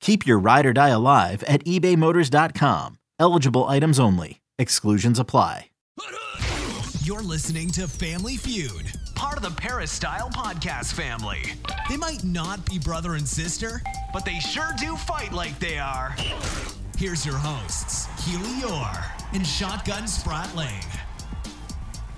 Keep your ride or die alive at ebaymotors.com. Eligible items only. Exclusions apply. You're listening to Family Feud. Part of the Paris Style Podcast family. They might not be brother and sister. But they sure do fight like they are. Here's your hosts, Keely Orr and Shotgun Spratling.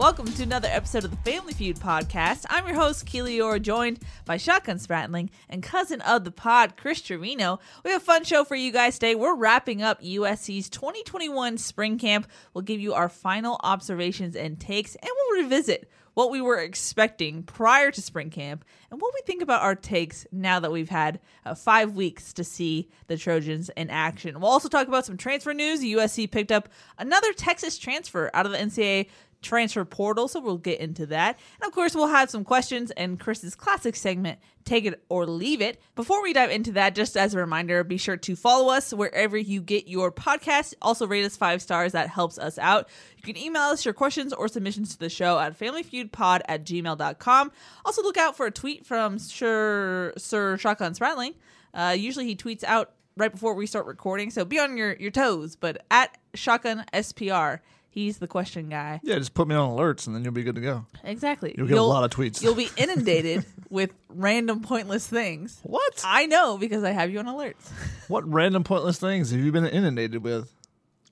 Welcome to another episode of the Family Feud podcast. I'm your host, Keely Orr, joined by Shotgun Spratling and cousin of the pod, Chris Trevino. We have a fun show for you guys today. We're wrapping up USC's 2021 spring camp. We'll give you our final observations and takes, and we'll revisit what we were expecting prior to spring camp and what we think about our takes now that we've had uh, five weeks to see the Trojans in action. We'll also talk about some transfer news. USC picked up another Texas transfer out of the NCAA transfer portal, so we'll get into that. And of course, we'll have some questions and Chris's classic segment, Take It or Leave It. Before we dive into that, just as a reminder, be sure to follow us wherever you get your podcast. Also, rate us five stars, that helps us out. You can email us your questions or submissions to the show at familyfeudpod at gmail.com. Also, look out for a tweet from Sir, Sir Shotgun Spratling. Uh, usually, he tweets out right before we start recording, so be on your, your toes. But at Shotgun SPR, He's the question guy. Yeah, just put me on alerts and then you'll be good to go. Exactly. You'll get a lot of tweets. You'll be inundated with random pointless things. What? I know because I have you on alerts. What random pointless things have you been inundated with?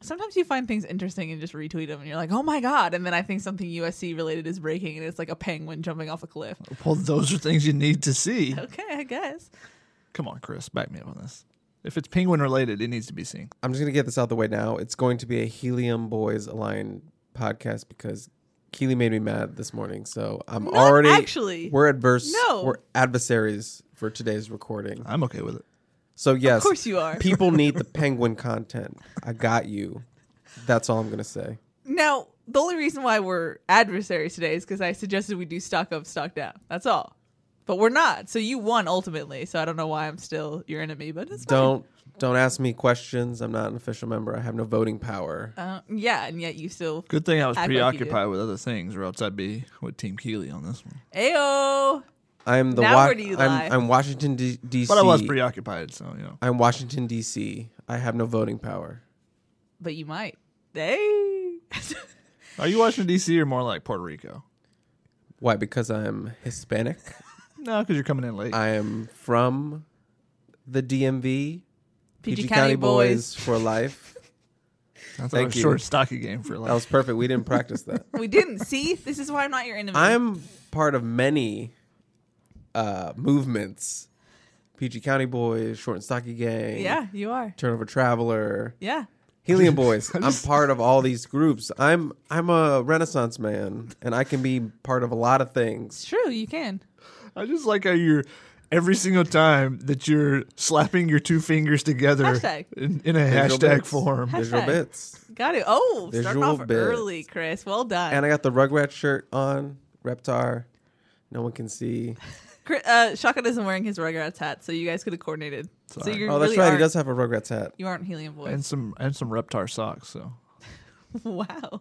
Sometimes you find things interesting and just retweet them and you're like, oh my God. And then I think something USC related is breaking and it's like a penguin jumping off a cliff. Well, those are things you need to see. Okay, I guess. Come on, Chris, back me up on this. If it's penguin related, it needs to be seen. I'm just gonna get this out the way now. It's going to be a Helium Boys Align podcast because Keely made me mad this morning. So I'm Not already actually. we're adverse. No. we're adversaries for today's recording. I'm okay with it. So yes, Of course you are. people need the penguin content. I got you. That's all I'm gonna say. Now, the only reason why we're adversaries today is because I suggested we do stock up, stock down. That's all. But we're not. So you won ultimately. So I don't know why I'm still your enemy, but it's fine. Don't don't ask me questions. I'm not an official member. I have no voting power. Uh, yeah, and yet you still. Good thing I was Act like preoccupied with other things, or else I'd be with Team Keely on this one. Ayo. I'm the Now Wa- where do you lie? I'm, I'm Washington D- D.C. But I was preoccupied, so you know. I'm Washington D.C. I have no voting power. But you might. Hey. Are you Washington D.C. or more like Puerto Rico? Why? Because I'm Hispanic. No, because you're coming in late. I am from the DMV. PG County boys. for life. That's thank a you. short, stocky game for life. That was perfect. We didn't practice that. we didn't. See? This is why I'm not your enemy. I'm part of many uh, movements. PG County Boys, Short and Stocky Gang, Yeah, you are. Turnover Traveler, Yeah. Helium Boys. I'm part of all these groups. I'm I'm a Renaissance man, and I can be part of a lot of things. It's things. true. You can. I just like how you're every single time that you're slapping your two fingers together Hashtag. in, in a Visual hashtag bits. form. Visual bits. Got it. Oh, starting Visual off bits. early, Chris. Well done. And I got the Rugrat shirt on, Reptar. No one can see. Chris, uh, Shotgun isn't wearing his Rugrats hat, so you guys could have coordinated. So Sorry. you Oh, that's really right. He does have a Rugrats hat. You aren't Helium Boys. And some and some Reptar socks. So wow.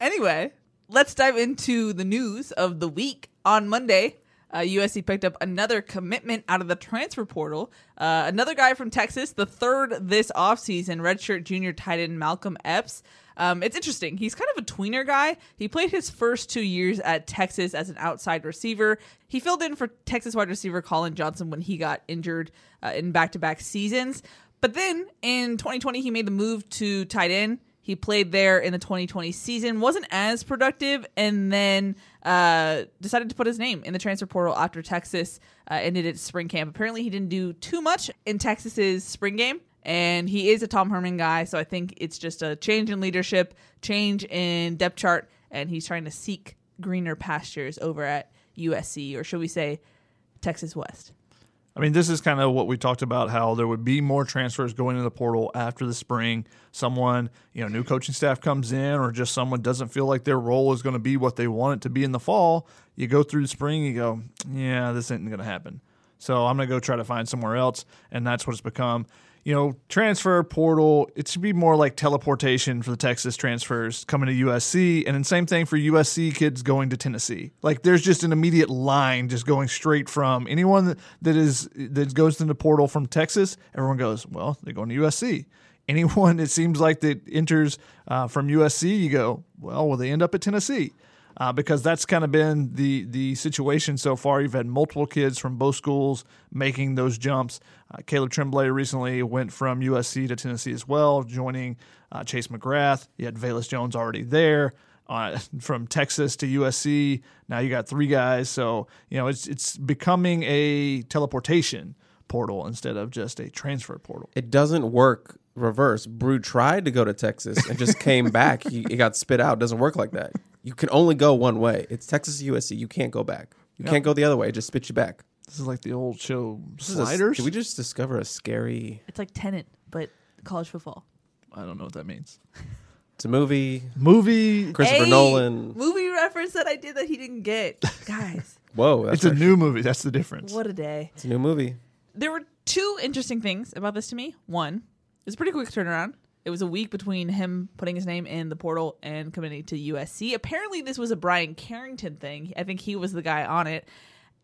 Anyway, let's dive into the news of the week. On Monday, uh, USC picked up another commitment out of the transfer portal. Uh, another guy from Texas, the third this offseason, redshirt junior tight end Malcolm Epps. Um, it's interesting. He's kind of a tweener guy. He played his first two years at Texas as an outside receiver. He filled in for Texas wide receiver Collin Johnson when he got injured uh, in back to back seasons. But then in 2020, he made the move to tight end. He played there in the 2020 season, wasn't as productive, and then uh, decided to put his name in the transfer portal after Texas uh, ended its spring camp. Apparently, he didn't do too much in Texas's spring game, and he is a Tom Herman guy, so I think it's just a change in leadership, change in depth chart, and he's trying to seek greener pastures over at USC, or should we say Texas West. I mean, this is kind of what we talked about how there would be more transfers going into the portal after the spring. Someone, you know, new coaching staff comes in, or just someone doesn't feel like their role is going to be what they want it to be in the fall. You go through the spring, you go, yeah, this isn't going to happen. So I'm going to go try to find somewhere else. And that's what it's become you know, transfer portal, it should be more like teleportation for the Texas transfers coming to USC. And then same thing for USC kids going to Tennessee. Like there's just an immediate line just going straight from anyone that is that goes into portal from Texas, everyone goes, well, they're going to USC. Anyone it seems like that enters uh, from USC, you go, well, will they end up at Tennessee? Uh, because that's kind of been the the situation so far. You've had multiple kids from both schools making those jumps. Uh, Caleb Tremblay recently went from USC to Tennessee as well, joining uh, Chase McGrath. You had Velus Jones already there. Uh, from Texas to USC, now you got three guys. So you know it's it's becoming a teleportation portal instead of just a transfer portal. It doesn't work reverse. Bru tried to go to Texas and just came back. He, he, got spit out. Doesn't work like that. You can only go one way. It's Texas USC. You can't go back. You yep. can't go the other way. It just spit you back. This is like the old show Sliders. A, did we just discover a scary? It's like Tenet, but college football. I don't know what that means. It's a movie. Movie. Christopher hey, Nolan. Movie reference that I did that he didn't get, guys. Whoa, it's a new movie. That's the difference. What a day! It's a new movie. There were two interesting things about this to me. One, it's a pretty quick turnaround. It was a week between him putting his name in the portal and committing to USC. Apparently, this was a Bryan Carrington thing. I think he was the guy on it.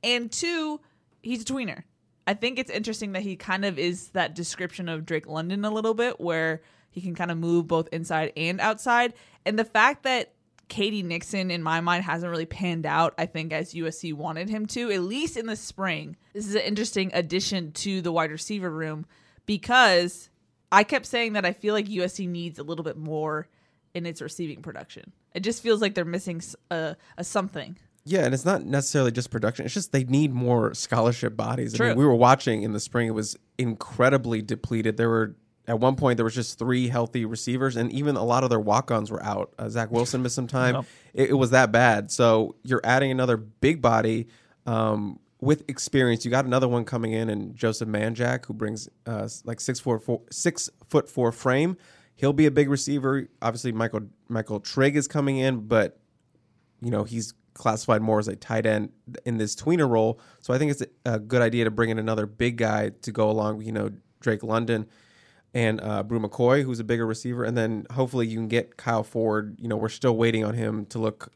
And two, he's a tweener. I think it's interesting that he kind of is that description of Drake London a little bit, where he can kind of move both inside and outside. And the fact that KD Nixon, in my mind, hasn't really panned out, I think, as USC wanted him to, at least in the spring. This is an interesting addition to the wide receiver room because I kept saying that I feel like USC needs a little bit more in its receiving production. It just feels like they're missing a, a something. Yeah, and it's not necessarily just production. It's just they need more scholarship bodies. True. I mean, we were watching in the spring; it was incredibly depleted. There were at one point there was just three healthy receivers, and even a lot of their walk-ons were out. Uh, Zach Wilson missed some time. It, it, was that bad. So you're adding another big body. Um, with experience, you got another one coming in, and Joseph Manjack, who brings uh, like six four four six foot four frame. He'll be a big receiver. Obviously, Michael Michael Trigg is coming in, but you know he's classified more as a tight end in this tweener role. So I think it's a good idea to bring in another big guy to go along you know Drake London and uh, Bru McCoy, who's a bigger receiver, and then hopefully you can get Kyle Ford. You know, we're still waiting on him to look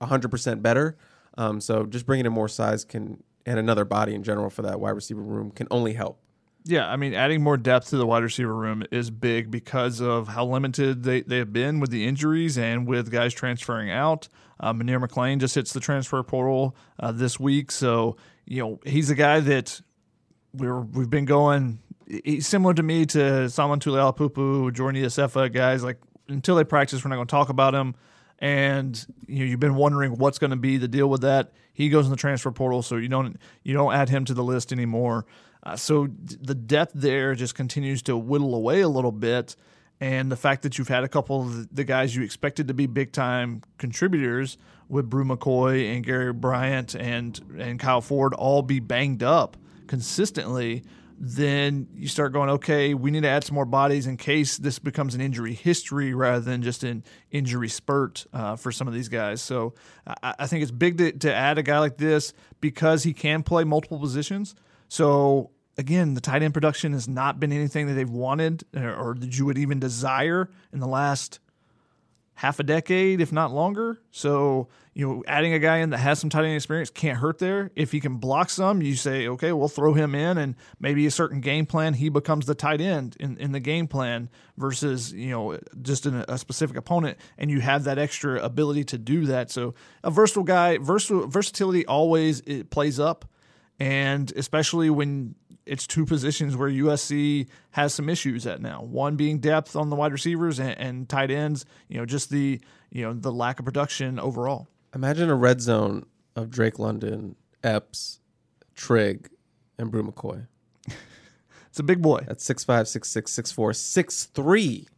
100% better. Um, so just bringing in more size can and another body in general for that wide receiver room can only help. Yeah, I mean, adding more depth to the wide receiver room is big because of how limited they, they have been with the injuries and with guys transferring out. Uh, McClain just hits the transfer portal uh, this week, so you know he's a guy that we're we've been going. He's similar to me to Saman Tuliaupupu, Jordan Iosefa, guys like until they practice, we're not going to talk about him and you know you've been wondering what's going to be the deal with that. He goes in the transfer portal, so you don't you don't add him to the list anymore. Uh, so the depth there just continues to whittle away a little bit, and the fact that you've had a couple of the guys you expected to be big time contributors with Bru McCoy and Gary Bryant and and Kyle Ford all be banged up consistently then you start going, okay, we need to add some more bodies in case this becomes an injury history rather than just an injury spurt uh, for some of these guys. So I, I think it's big to, to add a guy like this because he can play multiple positions. So again, the tight end production has not been anything that they've wanted or, or that you would even desire in the last half a decade, if not longer. So, you know, adding a guy in that has some tight end experience can't hurt there. If he can block some, you say, okay, we'll throw him in and maybe a certain game plan, he becomes the tight end in, in the game plan versus, you know, just in a, a specific opponent. And you have that extra ability to do that. So a versatile guy, versatile, versatility always it plays up. And especially when it's two positions where USC has some issues at now. One being depth on the wide receivers and, and tight ends. You know, just the you know the lack of production overall. Imagine a red zone of Drake London, Epps, Trigg, and Bru McCoy. It's a big boy. That's six five, six six, six four, six three.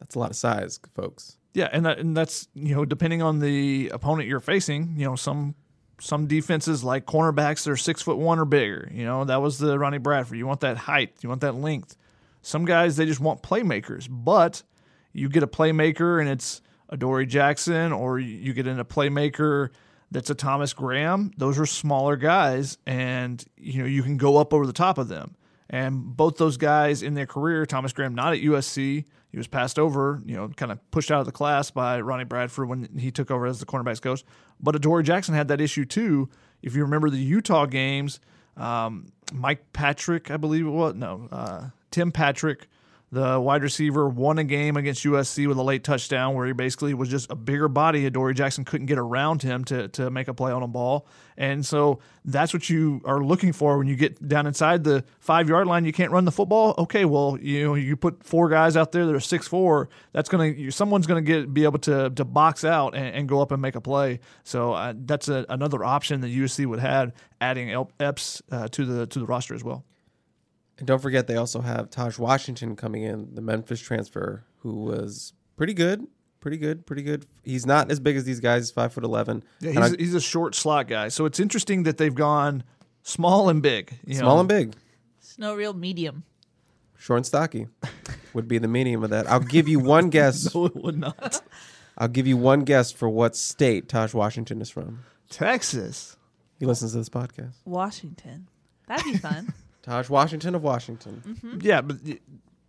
That's a lot of size, folks. Yeah, and that, and that's you know depending on the opponent you're facing. You know some some defenses like cornerbacks they're six foot one or bigger. You know that was the Ronnie Bradford. You want that height. You want that length. Some guys they just want playmakers, but you get a playmaker and it's Adoree Jackson, or you get in a playmaker that's a Thomas Graham. Those are smaller guys, and you know you can go up over the top of them. And both those guys in their career, Thomas Graham not at USC, he was passed over, you know, kind of pushed out of the class by Ronnie Bradford when he took over as the cornerbacks coach. But Adoree Jackson had that issue too. If you remember the Utah games, um, Mike Patrick, I believe it was, no, uh, Tim Patrick the wide receiver won a game against USC with a late touchdown where he basically was just a bigger body. Adoree Jackson couldn't get around him to, to make a play on a ball. And so that's what you are looking for when you get down inside the five yard line. You can't run the football. Okay, well, you know, you put four guys out there that are six four. That's gonna someone's gonna get be able to to box out and, and go up and make a play. So uh, that's a, another option that USC would have adding Epps uh, to the to the roster as well. And don't forget, they also have Taj Washington coming in, the Memphis transfer, who was pretty good, pretty good, pretty good. He's not as big as these guys, five foot eleven. Yeah, he's, I, he's a short slot guy. So it's interesting that they've gone small and big. small know. and big. It's no real medium. Short and stocky would be the medium of that. I'll give you one guess. no, it would not. I'll give you one guess for what state Taj Washington is from. Texas. He listens to this podcast. Washington. That'd be fun. Taj Washington of Washington. Mm-hmm. Yeah, but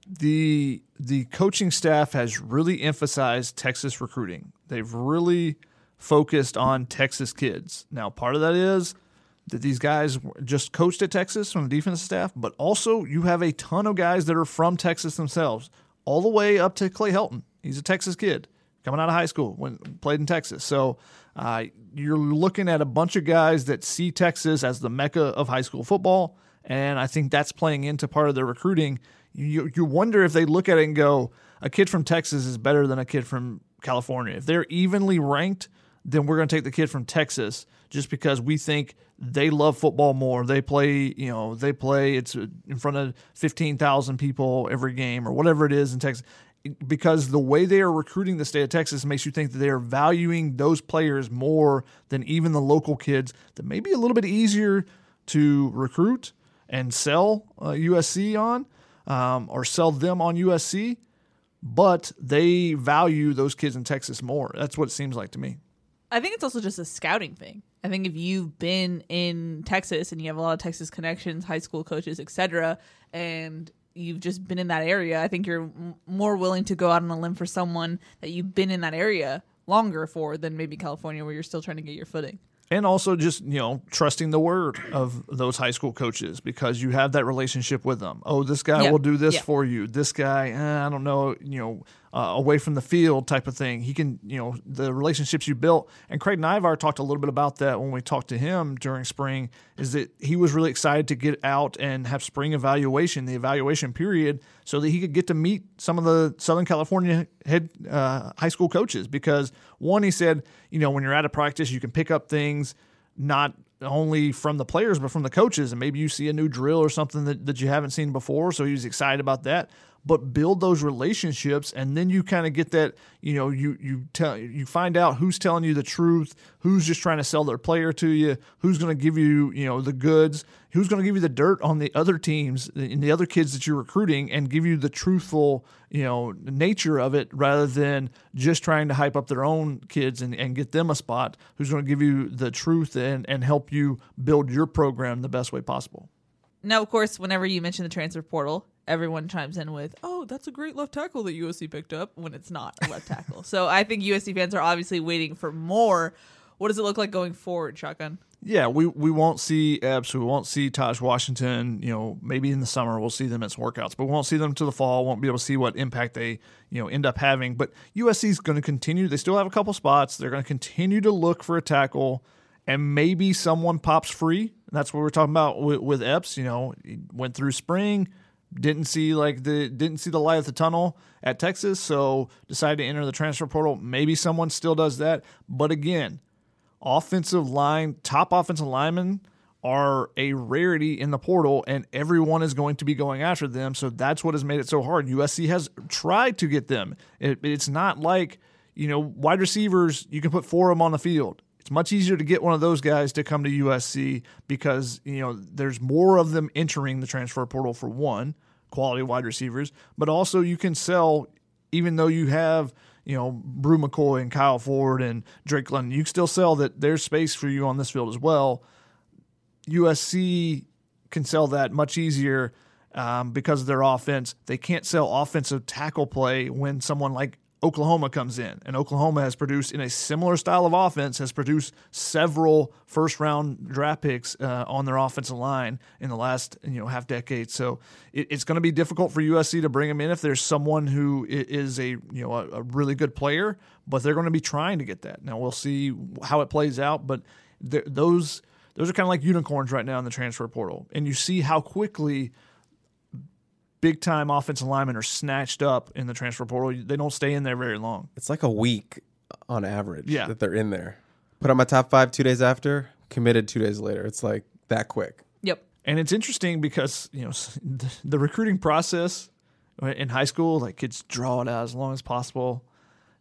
the the coaching staff has really emphasized Texas recruiting. They've really focused on Texas kids. Now, part of that is that these guys just coached at Texas from the defensive staff, but also you have a ton of guys that are from Texas themselves, all the way up to Clay Helton. He's a Texas kid coming out of high school when played in Texas. So uh, you're looking at a bunch of guys that see Texas as the mecca of high school football and I think that's playing into part of their recruiting. You you wonder if they look at it and go, a kid from Texas is better than a kid from California. If they're evenly ranked, then we're going to take the kid from Texas just because we think they love football more. They play, you know, they play it's uh, in front of 15,000 people every game or whatever it is in Texas because the way they are recruiting the state of Texas makes you think that they are valuing those players more than even the local kids that may be a little bit easier to recruit and sell uh, USC on um, or sell them on USC, but they value those kids in Texas more. That's what it seems like to me. I think it's also just a scouting thing. I think if you've been in Texas and you have a lot of Texas connections, high school coaches, etc., and you've just been in that area, I think you're m- more willing to go out on a limb for someone that you've been in that area longer for than maybe California, where you're still trying to get your footing and also just you know trusting the word of those high school coaches because you have that relationship with them. Oh this guy will do this for you. This guy eh, i don't know you know uh, away from the field type of thing. He can, you know, the relationships you built. And Craig Naivar talked a little bit about that when we talked to him during spring. Is that he was really excited to get out and have spring evaluation, the evaluation period, so that he could get to meet some of the Southern California head uh, high school coaches. Because one, he said, you know, when you're out of practice, you can pick up things not only from the players but from the coaches and maybe you see a new drill or something that, that you haven't seen before so he was excited about that but build those relationships and then you kind of get that you know you you tell you find out who's telling you the truth who's just trying to sell their player to you who's going to give you you know the goods who's going to give you the dirt on the other teams and the other kids that you're recruiting and give you the truthful you know nature of it rather than just trying to hype up their own kids and, and get them a spot who's going to give you the truth and, and help you build your program the best way possible. Now of course whenever you mention the transfer portal everyone chimes in with, "Oh, that's a great left tackle that USC picked up," when it's not a left tackle. so I think USC fans are obviously waiting for more. What does it look like going forward, Shotgun? Yeah, we, we won't see Epps. We won't see Taj Washington. You know, maybe in the summer we'll see them at some workouts, but we won't see them to the fall. Won't be able to see what impact they you know end up having. But USC is going to continue. They still have a couple spots. They're going to continue to look for a tackle, and maybe someone pops free that's what we're talking about with, with Epps. You know, went through spring, didn't see like the didn't see the light at the tunnel at Texas, so decided to enter the transfer portal. Maybe someone still does that, but again, offensive line, top offensive linemen are a rarity in the portal, and everyone is going to be going after them. So that's what has made it so hard. USC has tried to get them. It, it's not like you know wide receivers. You can put four of them on the field. It's much easier to get one of those guys to come to USC because you know there's more of them entering the transfer portal for one quality wide receivers, but also you can sell even though you have you know Bru McCoy and Kyle Ford and Drake London, you can still sell that there's space for you on this field as well. USC can sell that much easier um, because of their offense. They can't sell offensive tackle play when someone like Oklahoma comes in, and Oklahoma has produced in a similar style of offense, has produced several first round draft picks uh, on their offensive line in the last you know half decade. So it, it's going to be difficult for USC to bring them in if there's someone who is a you know a, a really good player, but they're going to be trying to get that. Now we'll see how it plays out, but th- those those are kind of like unicorns right now in the transfer portal, and you see how quickly big time offensive linemen are snatched up in the transfer portal. They don't stay in there very long. It's like a week on average Yeah. that they're in there. Put on my top five two days after, committed two days later. It's like that quick. Yep. And it's interesting because you know the- the recruiting process in high school, like kids draw it out as long as possible,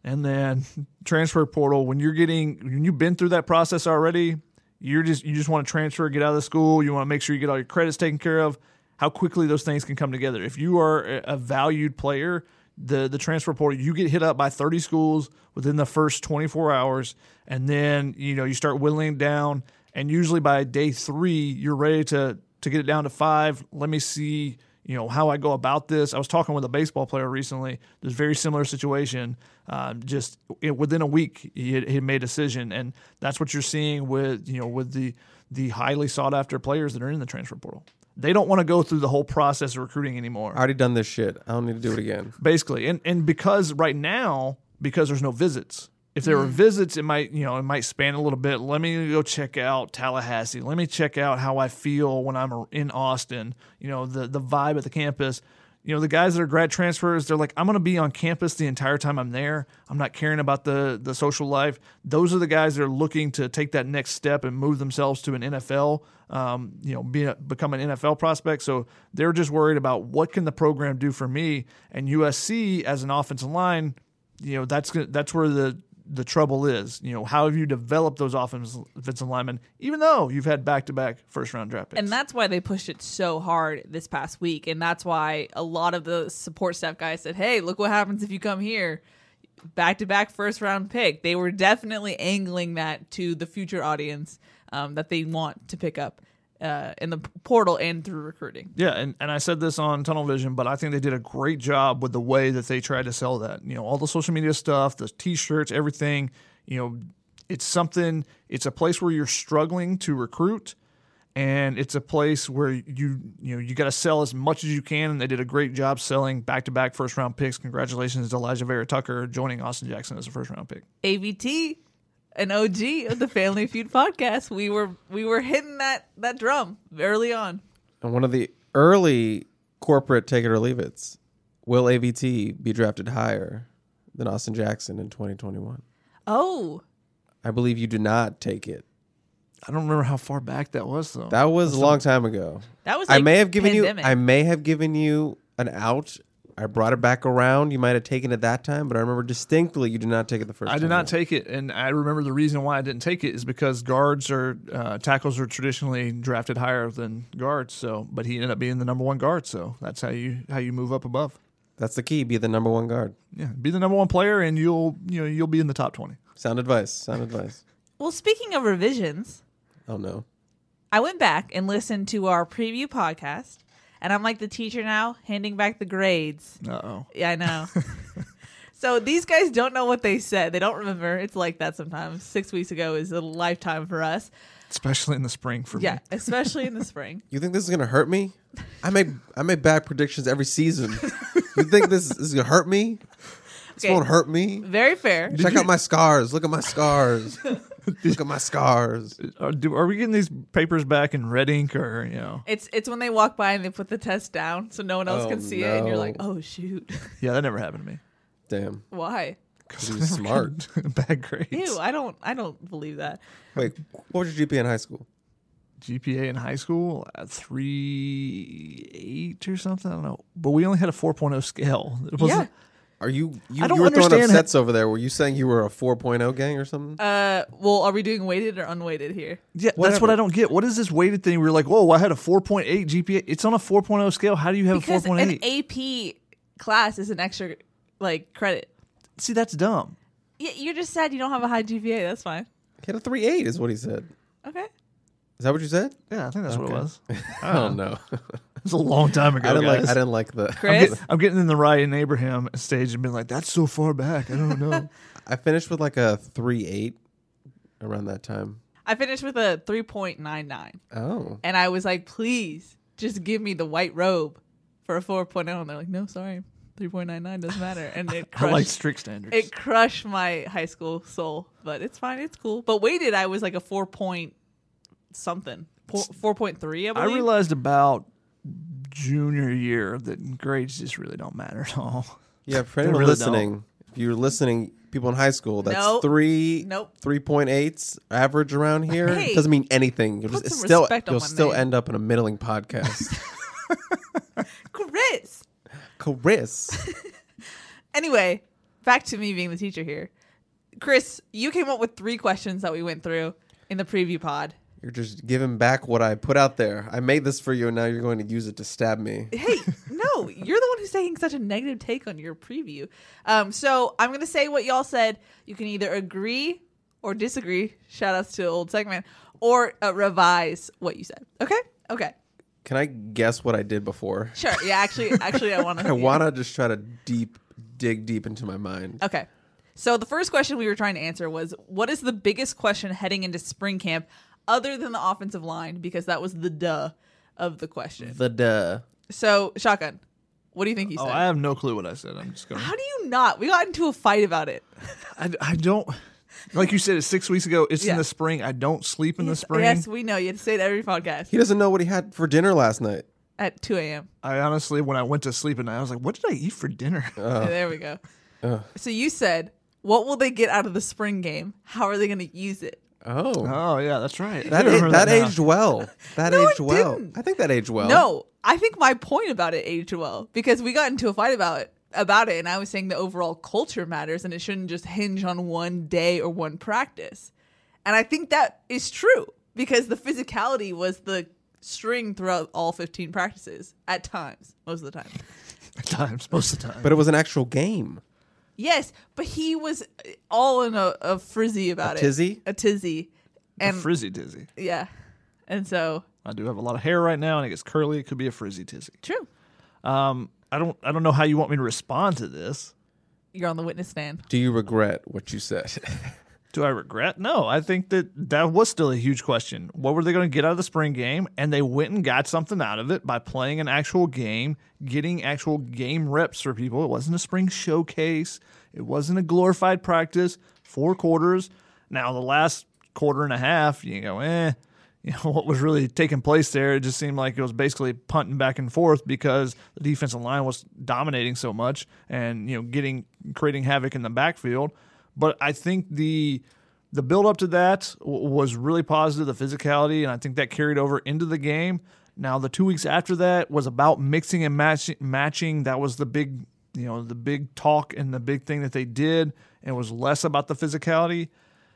and then transfer portal. When you're getting when you've been through that process already, you're just you just want to transfer, get out of the school. You want to make sure you get all your credits taken care of. How quickly those things can come together. If you are a valued player, the the transfer portal, you get hit up by 30 schools within the first 24 hours, and then you know you start whittling down. And usually by day three, you're ready to to get it down to five. Let me see, you know, how I go about this. I was talking with a baseball player recently. There's very similar situation. Um, just it, within a week, he he had made a decision, and that's what you're seeing with you know with the the highly sought after players that are in the transfer portal. They don't want to go through the whole process of recruiting anymore. I already done this shit. I don't need to do it again. basically and and because right now because there's no visits. If there were mm. visits it might you know it might span a little bit. Let me go check out tallahassee. Let me check out how i feel when i'm in austin. You know the the vibe at the campus you know the guys that are grad transfers they're like i'm going to be on campus the entire time i'm there. I'm not caring about the the social life. Those are the guys that are looking to take that next step and move themselves to an nfl um, you know be a, become an nfl prospect. So they're just worried about what can the program do for me? And usc as an offensive line you know that's that's where the the trouble is. You know, how have you developed those offensive linemen, even though you've had back to back first round draft picks? And that's why they pushed it so hard this past week. And that's why a lot of the support staff guys said, hey, look what happens if you come here. Back to back first round pick. They were definitely angling that to the future audience um, that they want to pick up uh, in the portal and through recruiting. Yeah, and, and I said this on Tunnel Vision, but I think they did a great job with the way that they tried to sell that. You know, all the social media stuff, the t-shirts, everything. You know, it's something. It's a place where you're struggling to recruit, and it's a place where you you know you got to sell as much as you can. And they did a great job selling back-to-back first-round picks. Congratulations to Alijah Vera-Tucker joining Austin Jackson as a first-round pick. AVT, an OG of the Family Feud podcast. We were we were hitting that that drum early on. And one of the early corporate take it or leave it's will AVT be drafted higher than Austin Jackson in 2021? Oh, I believe you did not take it. I don't remember how far back that was though. That was a long time ago. that was. I may have given pandemic. you I may have given you an out. I brought it back around. You might have taken it that time, but I remember distinctly you did not take it the first I time. did not around. take it, and I remember the reason why I didn't take it is because guards are uh, tackles are traditionally drafted higher than guards. So, but he ended up being the number one guard. So that's how you how you move up above. That's the key. Be the number one guard. Yeah, be the number one player, and you'll you know you'll be in the top twenty. Sound advice. Sound advice. Well, speaking of revisions, Oh no. I went back and listened to our preview podcast, and I'm like the teacher now, handing back the grades. Uh oh. Yeah, I know. so these guys don't know what they said. They don't remember. It's like that sometimes. Six weeks ago is a lifetime for us. Especially in the spring for Yeah, me. especially in the spring. You think this is gonna hurt me? I make I make bad predictions every season. you think this is gonna hurt me? This Okay. won't hurt me. Very fair. Check out my scars. Look at my scars. Look at my scars. Are, do, are we getting these papers back in red ink or you know? It's it's when they walk by and they put the test down so no one else Oh, can see it, and you're like, oh shoot, Yeah, that never happened to me. Damn. why? Because He's smart. Bad grades. Ew, I don't I don't believe that. Wait, what was your GPA in high school? GPA in high school at three eight or something. I don't know, but we only had a 4.0 scale. It wasn't. Yeah. Are you you, I don't you were throwing up understand sets over there? Were you saying you were a 4.0 gang or something? Uh, well, are we doing weighted or unweighted here? Yeah, that's Whatever. what I don't get. What is this weighted thing? We are like, whoa, I had a 4.8 GPA. It's on a 4.0 scale. How do you have Because a an AP class is an extra like credit. See, that's dumb. Yeah, you're just sad you don't have a high GPA. That's fine. He had a 3.8 is what he said. Okay. Is that what you said? Yeah, I think that's what it was. I don't know. It was a long time ago. I didn't like. guys. I didn't like the. I'm, get- I'm getting in the Ryan Abraham stage and being like, that's so far back. I don't know. I finished with like a 3.8 around that time. I finished with a 3.99, Oh, and I was like, please, just give me the white robe for a 4.0. And they're like, no, sorry, 3.99 doesn't matter. And it I crushed. like strict standards. it crushed my high school soul, but it's fine. It's cool. But weighted, I was like a four point something, four point three. I I realized about junior year that grades just really don't matter at all. yeah. For They anyone really listening, if you're listening, people in high school, that's Nope. three, Nope. 3.8s average around here. Hey, doesn't mean anything. You'll just some still you'll still name. end up in a middling podcast. Chris. Chris, Anyway, back to me being the teacher here. Chris, you came up with three questions that we went through in the preview pod. You're just giving back what I put out there. I made this for you, and now you're going to use it to stab me. Hey, no, you're the one who's taking such a negative take on your preview. Um, so I'm gonna say what y'all said. You can either agree or disagree. Shout outs to old segment, or uh, revise what you said. Okay, okay, Can I guess what I did before? sure. Yeah, actually, actually, I want to. I want to just try to deep dig deep into my mind. Okay. So the first question we were trying to answer was what is the biggest question heading into spring camp other than the offensive line because that was the duh of the question. The duh. So, Shotgun, what do you think he oh, said? Oh. I have no clue what I said. I'm just going. How do you not? We got into a fight about it. I, I don't. Like you said, it's six weeks ago. It's Yeah. in the spring. I don't sleep in the spring. Yes, we know. You have to say it every podcast He doesn't know what he had for dinner last night. at 2 a.m. I honestly, when I went to sleep at night, I was like, "What did I eat for dinner?" Uh. there we go. Uh. So you said, what will they get out of the spring game? How are they going to use it? Oh, oh yeah, that's right. That do a- that, aged well. That No, aged it well. didn't. I think that aged well. No, I think my point about it aged well because we got into a fight about it about it and I was saying the overall culture matters and it shouldn't just hinge on one day or one practice. And I think that is true because the physicality was the string throughout all 15 practices at times, most of the time. At times, most of the time. but it was an actual game. Yes, but he was all in a, a frizzy about it. tizzy? A tizzy. a And frizzy dizzy. yeah. And so, I do have a lot of hair right now, and it gets curly. It could be a frizzy tizzy. true. Um, I don't. I don't know how you want me to respond to this. You're on the witness stand. Do you regret what you said? Do I regret? No, I think that that was still a huge question. What were they going to get out of the spring game? And they went and got something out of it by playing an actual game, getting actual game reps for people. It wasn't a spring showcase, it wasn't a glorified practice, four quarters. Now, the last quarter and a half, you go, eh, you know, what was really taking place there? It just seemed like it was basically punting back and forth because the defensive line was dominating so much and, you know, getting, creating havoc in the backfield. But I think the the build up to that w- was really positive, the physicality, and I think that carried over into the game. Now the two weeks after that was about mixing and matching. Matching that was the big, you know, the big talk and the big thing that they did, and was less about the physicality.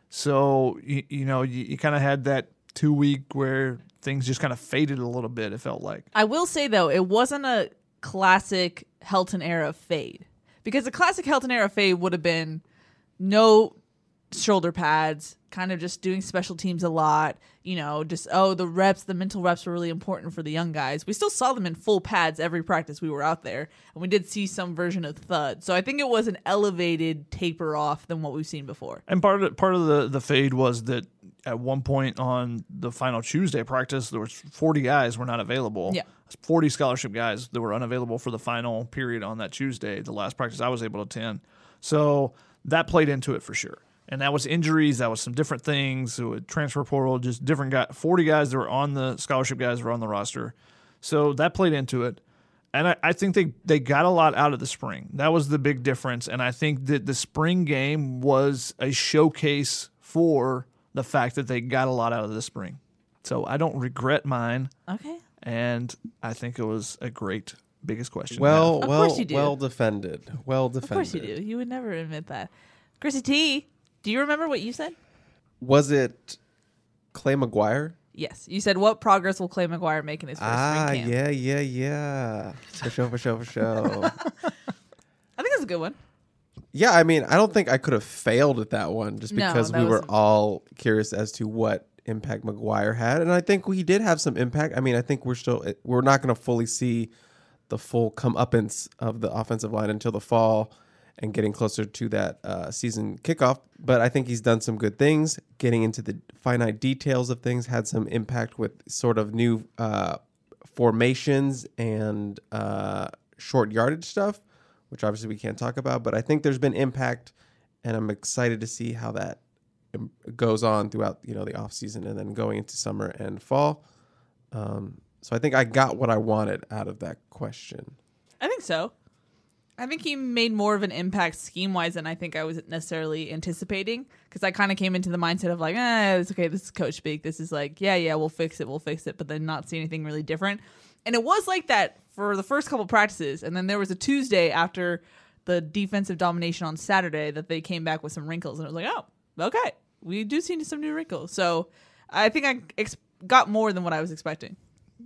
So you, you know, you, you kind of had that two week where things just kind of faded a little bit. It felt like. I will say though, it wasn't a classic Helton era fade because the classic Helton era fade would have been no shoulder pads, kind of just doing special teams a lot. You know, just oh the reps, the mental reps were really important for the young guys. We still saw them in full pads every practice we were out there, and we did see some version of thud. So I think it was an elevated taper off than what we've seen before. And part of part of the the fade was that at one point on the final Tuesday practice, there was 40 guys were not available. Yeah. 40 scholarship guys that were unavailable for the final period on that Tuesday, the last practice I was able to attend. So that played into it for sure. and that was injuries. That was some different things. So transfer portal, just different guy. Forty guys that were on the scholarship guys were on the roster, so that played into it. And I, I think they they got a lot out of the spring. That was the big difference. And I think that the spring game was a showcase for the fact that they got a lot out of the spring. So I don't regret mine, Okay. and I think it was a great biggest question. Well, Of well, course you do. well defended. Well defended. Of course you do. You would never admit that. Chrissy T, do you remember what you said? Was it Clay McGuire? Yes. You said what progress will Clay McGuire make in his first Ah, spring camp? yeah, yeah, yeah. For sure, for sure, for sure. I think that's a good one. yeah, I mean, I don't think I could have failed at that one just No, because that we were all curious as to what impact McGuire had, and I think we did have some impact. I mean, I think we're still we're not going to fully see the full comeuppance of the offensive line until the fall and getting closer to that uh, season kickoff. But I think he's done some good things, getting into the finite details of things, had some impact with sort of new uh, formations and uh, short yardage stuff, which obviously we can't talk about. But I think there's been impact, and I'm excited to see how that um, goes on throughout you know the off season and then going into summer and fall. Um, so I think I got what I wanted out of that question. I think so. I think he made more of an impact scheme wise than I think I was necessarily anticipating because I kind of came into the mindset of like, eh, it's okay. This is coach speak. This is like, yeah, yeah, we'll fix it. We'll fix it. But then not see anything really different. And it was like that for the first couple practices. And then there was a Tuesday after the defensive domination on Saturday that they came back with some wrinkles. And I was like, oh, okay. We do see some new wrinkles. So I think I ex- got more than what I was expecting.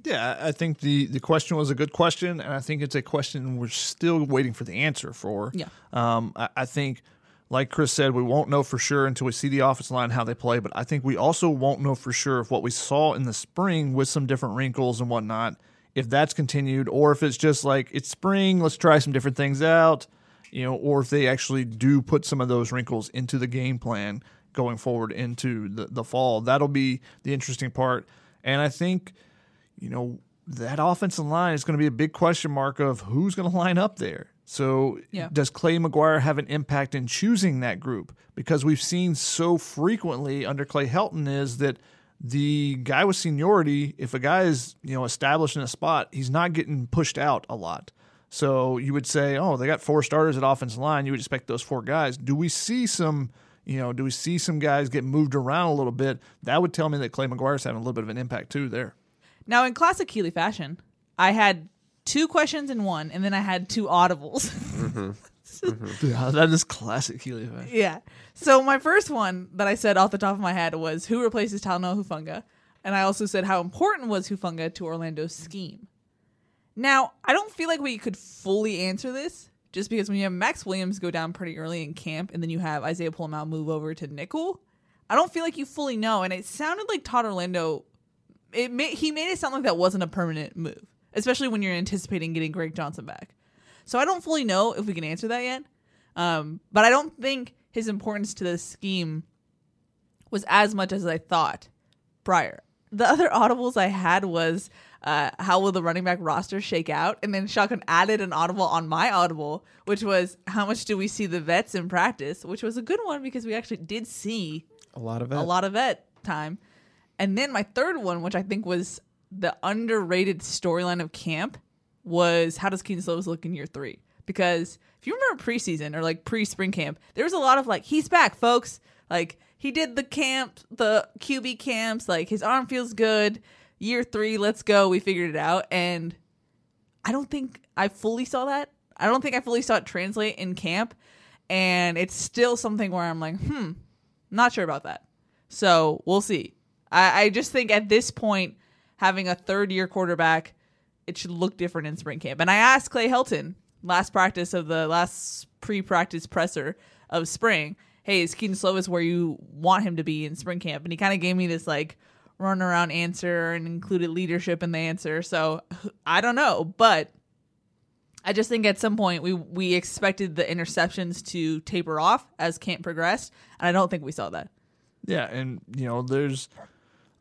Yeah, I think the, the question was a good question, and I think it's a question we're still waiting for the answer for. Yeah. Um, I, I think, like Chris said, we won't know for sure until we see the offensive line how they play. But I think we also won't know for sure if what we saw in the spring with some different wrinkles and whatnot, if that's continued, or if it's just like it's spring, let's try some different things out, you know, or if they actually do put some of those wrinkles into the game plan going forward into the, the fall. That'll be the interesting part. And I think you know, that offensive line is going to be a big question mark of who's going to line up there. So, Yeah. does Clay McGuire have an impact in choosing that group? Because we've seen so frequently under Clay Helton is that the guy with seniority, if a guy is you know established in a spot, he's not getting pushed out a lot. So you would say, oh, they got four starters at offensive line. You would expect those four guys. Do we see some? You know, do we see some guys get moved around a little bit? That would tell me that Clay McGuire is having a little bit of an impact too there. Now, in classic Keely fashion, I had two questions in one, and then I had two audibles. Mm-hmm. Mm-hmm. Yeah, that is classic Healy. yeah. So my first one that I said off the top of my head was who replaces Talanoa Hufunga, and I also said how important was Hufunga to Orlando's scheme. Now, I don't feel like we could fully answer this just because when you have Max Williams go down pretty early in camp, and then you have Isaiah Pola-Mao move over to nickel. I don't feel like you fully know, and it sounded like Todd Orlando it made, he made it sound like that wasn't a permanent move, especially when you're anticipating getting Greg Johnson back. So I don't fully know if we can answer that yet. Um, but I don't think his importance to the scheme was as much as I thought prior. The other audibles I had was uh, how will the running back roster shake out? And then Shotgun added an audible on my audible, which was how much do we see the vets in practice, which was a good one because we actually did see A lot of it. a lot of vet time. And then my third one, which I think was the underrated storyline of camp, was how does Kedon Slovis look in year three? Because if you remember preseason or like pre spring camp, there was a lot of like, he's back, folks. Like he did the camp, the QB camps, like his arm feels good. Year three, let's go. We figured it out. And I don't think I fully saw that. I don't think I fully saw it translate in camp. And it's still something where I'm like, hmm, not sure about that. So we'll see. I, I just think at this point, having a third year quarterback, it should look different in spring camp. And I asked Clay Helton last practice of the last pre practice presser of spring, hey, is Kedon Slovis where you want him to be in spring camp? And he kind of gave me this like run around answer and included leadership in the answer. So I don't know, but I just think at some point we we expected the interceptions to taper off as camp progressed, and I don't think we saw that. Yeah, and you know, there's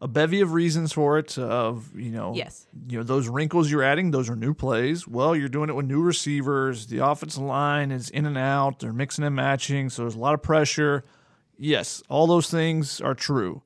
a bevy of reasons for it. Of you know, Yes. you know those wrinkles you're adding, those are new plays. Well, you're doing it with new receivers. The offensive line is in and out. They're mixing and matching, so there's a lot of pressure. yes, all those things are true.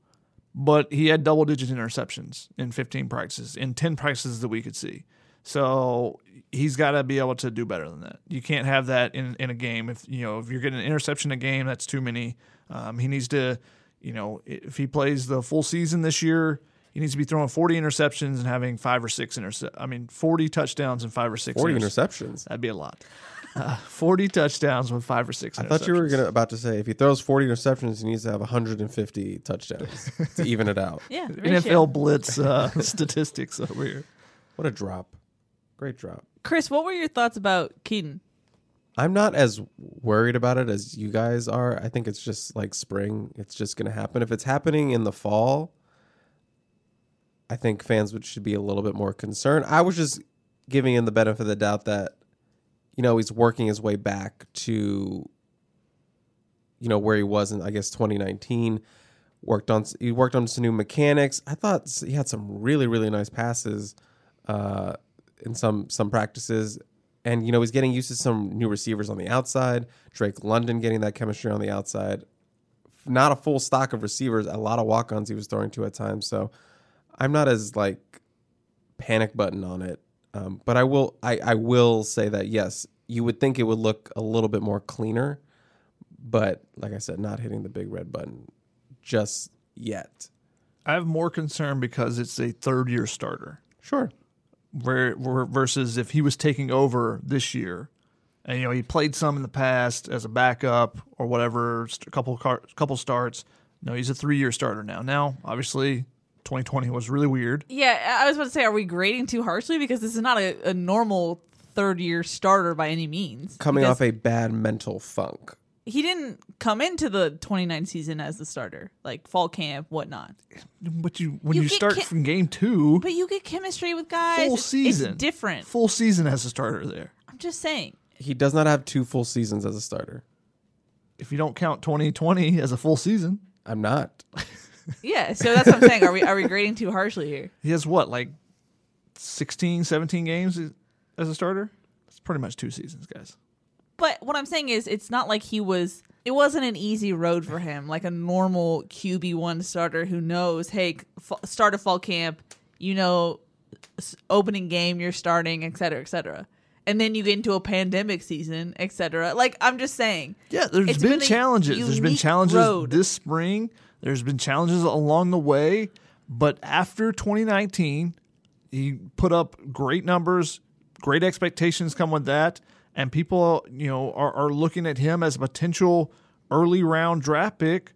But he had double digit interceptions in 15 practices, in 10 practices that we could see. So he's got to be able to do better than that. You can't have that in, in a game. If you know if you're getting an interception a game, that's too many. Um, he needs to, you know, if he plays the full season this year, he needs to be throwing 40 interceptions and having five or six intercept. I mean, 40 touchdowns and five or six. 40 interceptions. That'd be a lot. Uh, 40 touchdowns with five or six. I thought you were gonna about to say if he throws 40 interceptions, he needs to have 150 touchdowns to even it out. Yeah. ratio. NFL blitz uh, statistics over here. What a drop! Great drop. Chris, what were your thoughts about Keaton? I'm not as worried about it as you guys are. I think it's just like spring. It's just going to happen. If it's happening in the fall, I think fans would should be a little bit more concerned. I was just giving him the benefit of the doubt that you know he's working his way back to you know where he was in I guess 2019. Worked on he worked on some new mechanics. I thought he had some really really nice passes uh, in some some practices and you know he's getting used to some new receivers on the outside. Drake London getting that chemistry on the outside. Not a full stock of receivers. A lot of walk-ons he was throwing to at times. So I'm not as like panic button on it. Um, but I will I, I will say that yes, you would think it would look a little bit more cleaner, but like I said, not hitting the big red button just yet. I have more concern because it's a third year starter. Sure. Where, where versus if he was taking over this year, and you know he played some in the past as a backup or whatever, st- a couple car, couple starts. No, he's a three year starter now. Now, obviously, 2020 was really weird. Yeah, I was about to say, are we grading too harshly because this is not a, a normal third year starter by any means. Coming Because off a bad mental funk. He didn't come into the 29 season as the starter, like fall camp, whatnot. But you when You you, start ki- from game two, But you get chemistry with guys. full season, It's different. full season as a starter there. I'm just saying. He does not have two full seasons as a starter. If you don't count 2020 as a full season, I'm not. Yeah, so that's what I'm saying. Are we are we grading too harshly here? he has what like 16, 17 games as a starter. It's pretty much two seasons, guys. But what I'm saying is, it's not like he was. It wasn't an easy road for him, like a normal QB one starter who knows, hey, f- start a fall camp, you know, s- opening game you're starting, et cetera, et cetera. And then you get into a pandemic season, et cetera. Like I'm just saying, Yeah, there's been, been challenges. There's been challenges road. this spring. There's been challenges along the way, but after 2019, he put up great numbers, great expectations come with that, and people, you know, are, are looking at him as a potential early round draft pick.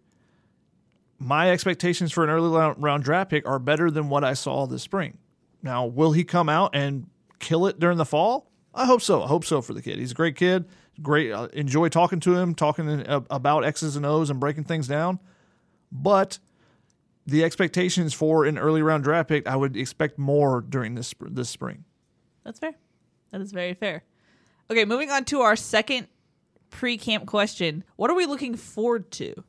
My expectations for an early round draft pick are better than what I saw this spring. Now, will he come out and kill it during the fall? I hope so. I hope so for the kid. He's a great kid. Great. Uh, enjoy talking to him, talking about X's and O's and breaking things down. But the expectations for an early round draft pick, I would expect more during this this spring. That's fair. That is very fair. Okay, moving on to our second pre camp question. What are we looking forward to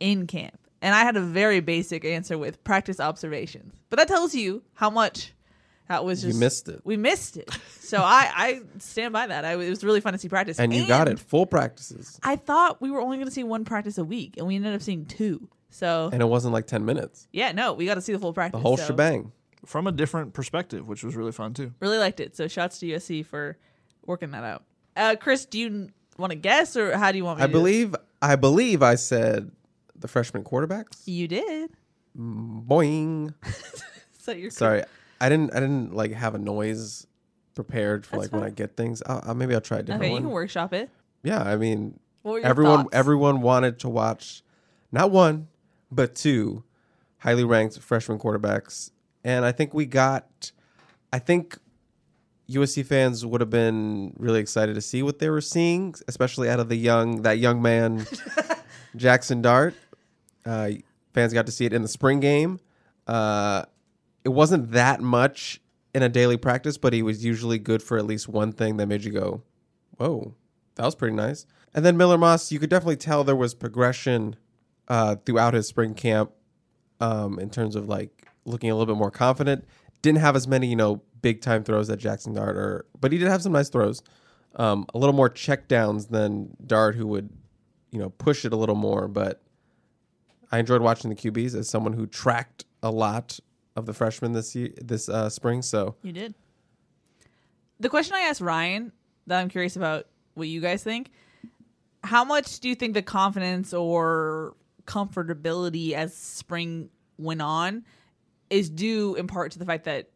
in camp? And I had a very basic answer with practice observations. But that tells you how much that was You just. missed it. We missed it. So I, I stand by that. I, it was really fun to see practice. And you got it. Full practices. I thought we were only going to see one practice a week, and we ended up seeing two. So, And it wasn't like 10 minutes. yeah, no, we got to see the full practice. The whole so shebang. From a different perspective, which was really fun too. Really liked it. So, shouts to USC for working that out. Uh, Chris, do you want to guess, or how do you want me I to believe I believe I said the freshman quarterbacks. You did. Boing. So you're Sorry. I didn't I didn't like have a noise prepared for That's like when. I get things. I'll, I'll- maybe I'll try a different Okay, you one. can workshop it. Yeah, I mean What were your everyone thoughts? everyone wanted to watch not one but two highly ranked freshman quarterbacks and i think we got i think usc fans would have been really excited to see what they were seeing especially out of the young that young man jackson dart uh, fans got to see it in the spring game uh, it wasn't that much in a daily practice but he was usually good for at least one thing that made you go whoa that was pretty nice. And then Miller Moss, you could definitely tell there was progression uh, throughout his spring camp um, in terms of like looking a little bit more confident. Didn't have as many, you know, big time throws that Jackson Dart, or but he did have some nice throws. Um, a little more check downs than Dart, who would, you know, push it a little more. But I enjoyed watching the QBs as someone who tracked a lot of the freshmen this year, this uh, spring. So You did. The question I asked Ryan that I'm curious about what you guys think. How much do you think the confidence or comfortability as spring went on is due in part to the fact that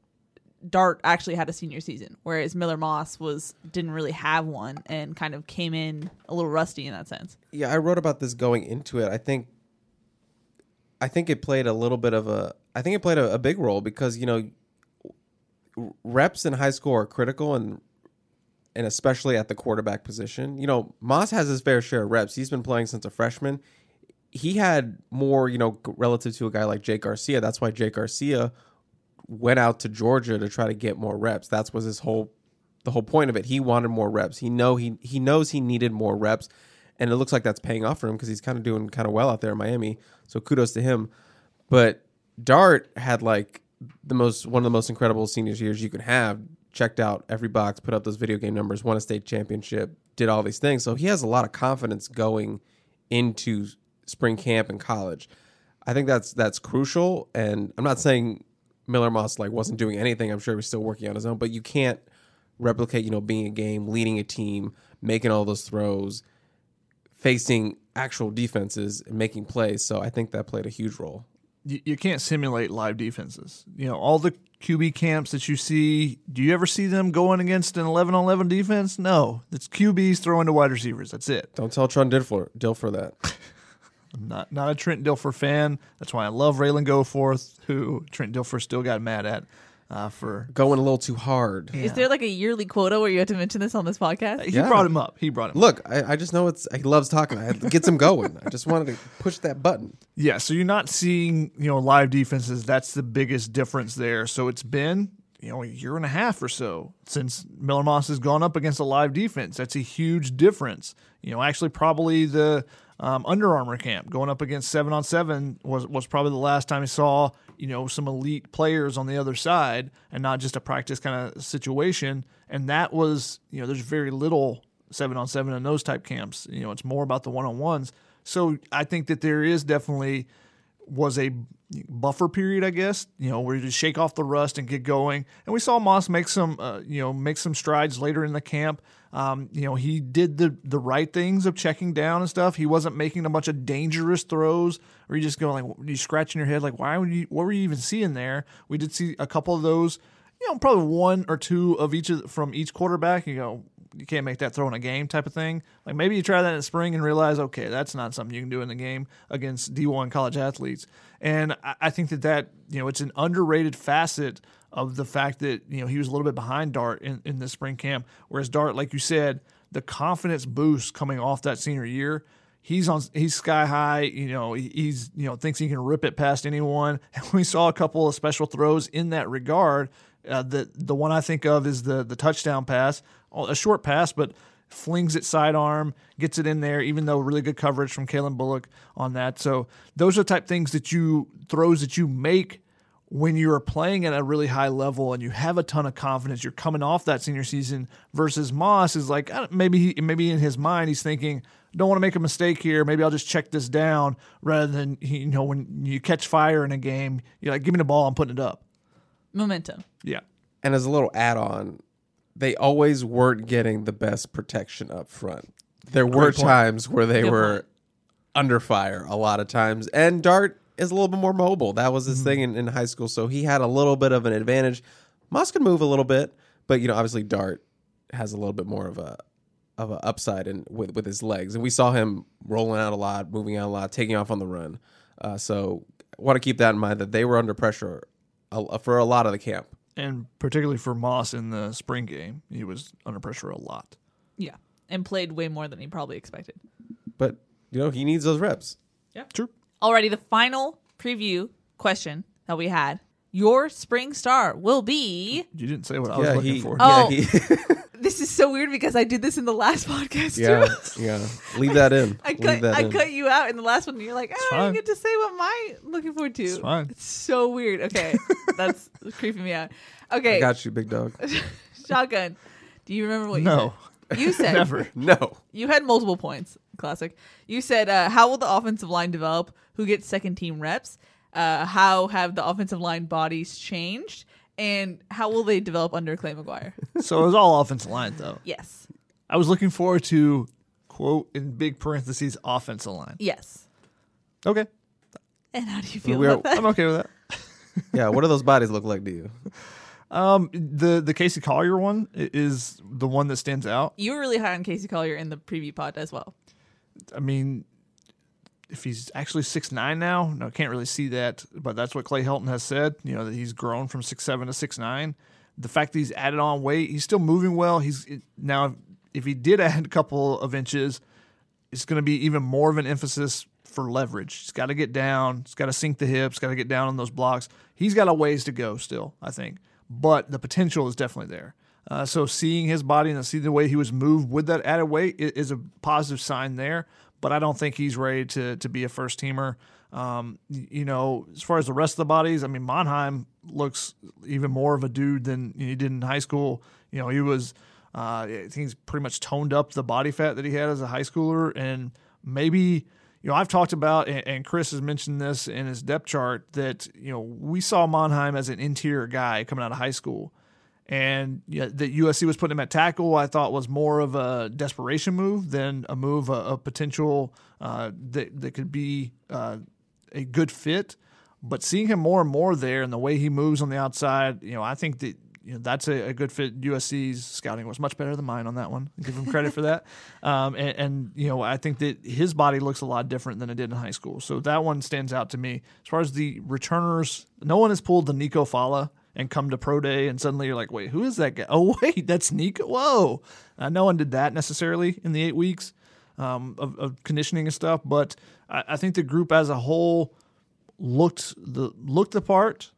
Dart actually had a senior season, whereas Miller Moss was didn't really have one and kind of came in a little rusty in that sense. yeah, I wrote about this going into it. I think, I think it played a little bit of a. I think it played a, a big role because you know, reps in high school are critical and and especially at the quarterback position. You know, Moss has his fair share of reps. He's been playing since a freshman. He had more, you know, relative to a guy like Jake Garcia. That's why Jake Garcia went out to Georgia to try to get more reps. That was his whole the whole point of it. He wanted more reps. He know he he knows he needed more reps, and it looks like that's paying off for him because he's kind of doing kind of well out there in Miami. So kudos to him. But Dart had like the most one of the most incredible senior years you could have. Checked out every box, put up those video game numbers, won a state championship, did all these things. So he has a lot of confidence going into spring camp and college. I think that's that's crucial. And I'm not saying Miller Moss like wasn't doing anything. I'm sure he was still working on his own, but you can't replicate, you know, being a game, leading a team, making all those throws, facing actual defenses and making plays. So I think that played a huge role. you, you can't simulate live defenses. You know, all the QB camps that you see, do you ever see them going against an 11 on 11 defense? No. It's QBs throwing to wide receivers. That's it. Don't tell Trent Dilfer, Dilfer that. I'm not, not a Trent Dilfer fan. That's why I love Raylan Goforth, who Trent Dilfer still got mad at uh, for. Going a little too hard. Is there like a yearly quota where you have to mention this on this podcast? He Yeah. brought him up. He brought him up. Look, I, I just know it's he loves talking. It gets him going. I just wanted to push that button. Yeah, so you're not seeing, you know, live defenses. That's the biggest difference there. So it's been, you know, a year and a half or so since Miller Moss has gone up against a live defense. That's a huge difference. You know, actually, probably the um, Under Armour camp going up against seven on seven was was probably the last time he saw, you know, some elite players on the other side and not just a practice kind of situation. And that was, you know, there's very little seven on seven in those type camps. You know, it's more about the one on ones. So I think that there is definitely was a buffer period, I guess, you know, where you just shake off the rust and get going. And we saw Moss make some, uh, you know, make some strides later in the camp. Um, you know, he did the the right things of checking down and stuff. He wasn't making a bunch of dangerous throws, or you just going like you scratching your head like, why would you? What were you even seeing there? We did see a couple of those. You know, probably one or two of each of, from each quarterback. You go, you can't make that throw in a game type of thing. Like maybe you try that in spring and realize, okay, that's not something you can do in the game against D1 college athletes. And I, I think that that, you know, it's an underrated facet of the fact that, you know, he was a little bit behind Dart in, in the spring camp. Whereas Dart, like you said, the confidence boost coming off that senior year, he's on he's sky high you know he's you know thinks he can rip it past anyone. And we saw a couple of special throws in that regard. Uh, the the one I think of is the the touchdown pass a short pass but flings it sidearm gets it in there even though really good coverage from Kalen Bullock on that. So those are the type things that you throws that you make when you're playing at a really high level and you have a ton of confidence, you're coming off that senior season versus Moss is like maybe he, maybe in his mind he's thinking don't want to make a mistake here. Maybe I'll just check this down rather than you know when you catch fire in a game, you're like give me the ball, I'm putting it up. Momentum. Yeah. And as a little add-on, they always weren't getting the best protection up front. There were point. times where they Good were point. under fire a lot of times. And Dart is a little bit more mobile. That was his thing in, in high school, so he had a little bit of an advantage. Moss could move a little bit, but you know, obviously Dart has a little bit more of a of an upside and with with his legs, and we saw him rolling out a lot, moving out a lot, taking off on the run. Uh, so, want to keep that in mind that they were under pressure a, for a lot of the camp. And particularly for Moss in the spring game, he was under pressure a lot. Yeah. And played way more than he probably expected. But you know, he needs those reps. Yeah, true. Alrighty, the final preview question that we had. Your spring star will be. You didn't say what I was yeah, looking he, for. Oh. yeah, he, This is so weird because I did this in the last podcast yeah, too. yeah. Leave that in. I Leave cut that I in. cut you out in the last one. And you're like, oh, I fine. don't get to say what my looking forward to. It's fine. It's so weird. Okay, that's creeping me out. I Okay, got you, big dog. shotgun. Do you remember what you said? No. You said Never. No. you had multiple points. Classic. You said uh, how will the offensive line develop? Who gets second team reps? Uh, how have the offensive line bodies changed? And how will they develop under Clay McGuire? So it was all offensive line, though. yes. I was looking forward to, quote, in big parentheses, offensive line. Yes. Okay. And how do you feel We're- about that? I'm okay with that. Yeah. What do those bodies look like to you? Um, the the Casey Collier one is the one that stands out. You were really high on Casey Collier in the preview pod as well. I mean, if he's actually six nine now, no, I can't really see that, but that's what Clay Helton has said. You know that he's grown from six seven to six nine. The fact that he's added on weight, he's still moving well. He's now if he did add a couple of inches, it's going to be even more of an emphasis for leverage. He's got to get down. He's got to sink the hips. Got to get down on those blocks. He's got a ways to go still, I think, but the potential is definitely there. Uh, so seeing his body and seeing the way he was moved with that added weight is a positive sign there. But I don't think he's ready to to be a first teamer. Um, you know, as far as the rest of the bodies, I mean, Monheim looks even more of a dude than he did in high school. You know, he was. Uh, I think he's pretty much toned up the body fat that he had as a high schooler, and maybe you know I've talked about, and, Chris has mentioned this in his depth chart that you know we saw Monheim as an interior guy coming out of high school, and yeah, that USC was putting him at tackle. I thought was more of a desperation move than a move a, a potential uh, that that could be uh, a good fit. But seeing him more and more there, and the way he moves on the outside, you know, I think that you know that's a, a good fit. USC's scouting was much better than mine on that one. Give him credit for that. Um, and, and you know, I think that his body looks a lot different than it did in high school. So that one stands out to me. As far as the returners, no one has pulled the Nico Falah and come to pro day, and suddenly you're like, wait, who is that guy? Oh, wait, that's Nico. Whoa, uh, no one did that necessarily in the eight weeks um, of, of conditioning and stuff. But I, I think the group as a whole looked the looked the part.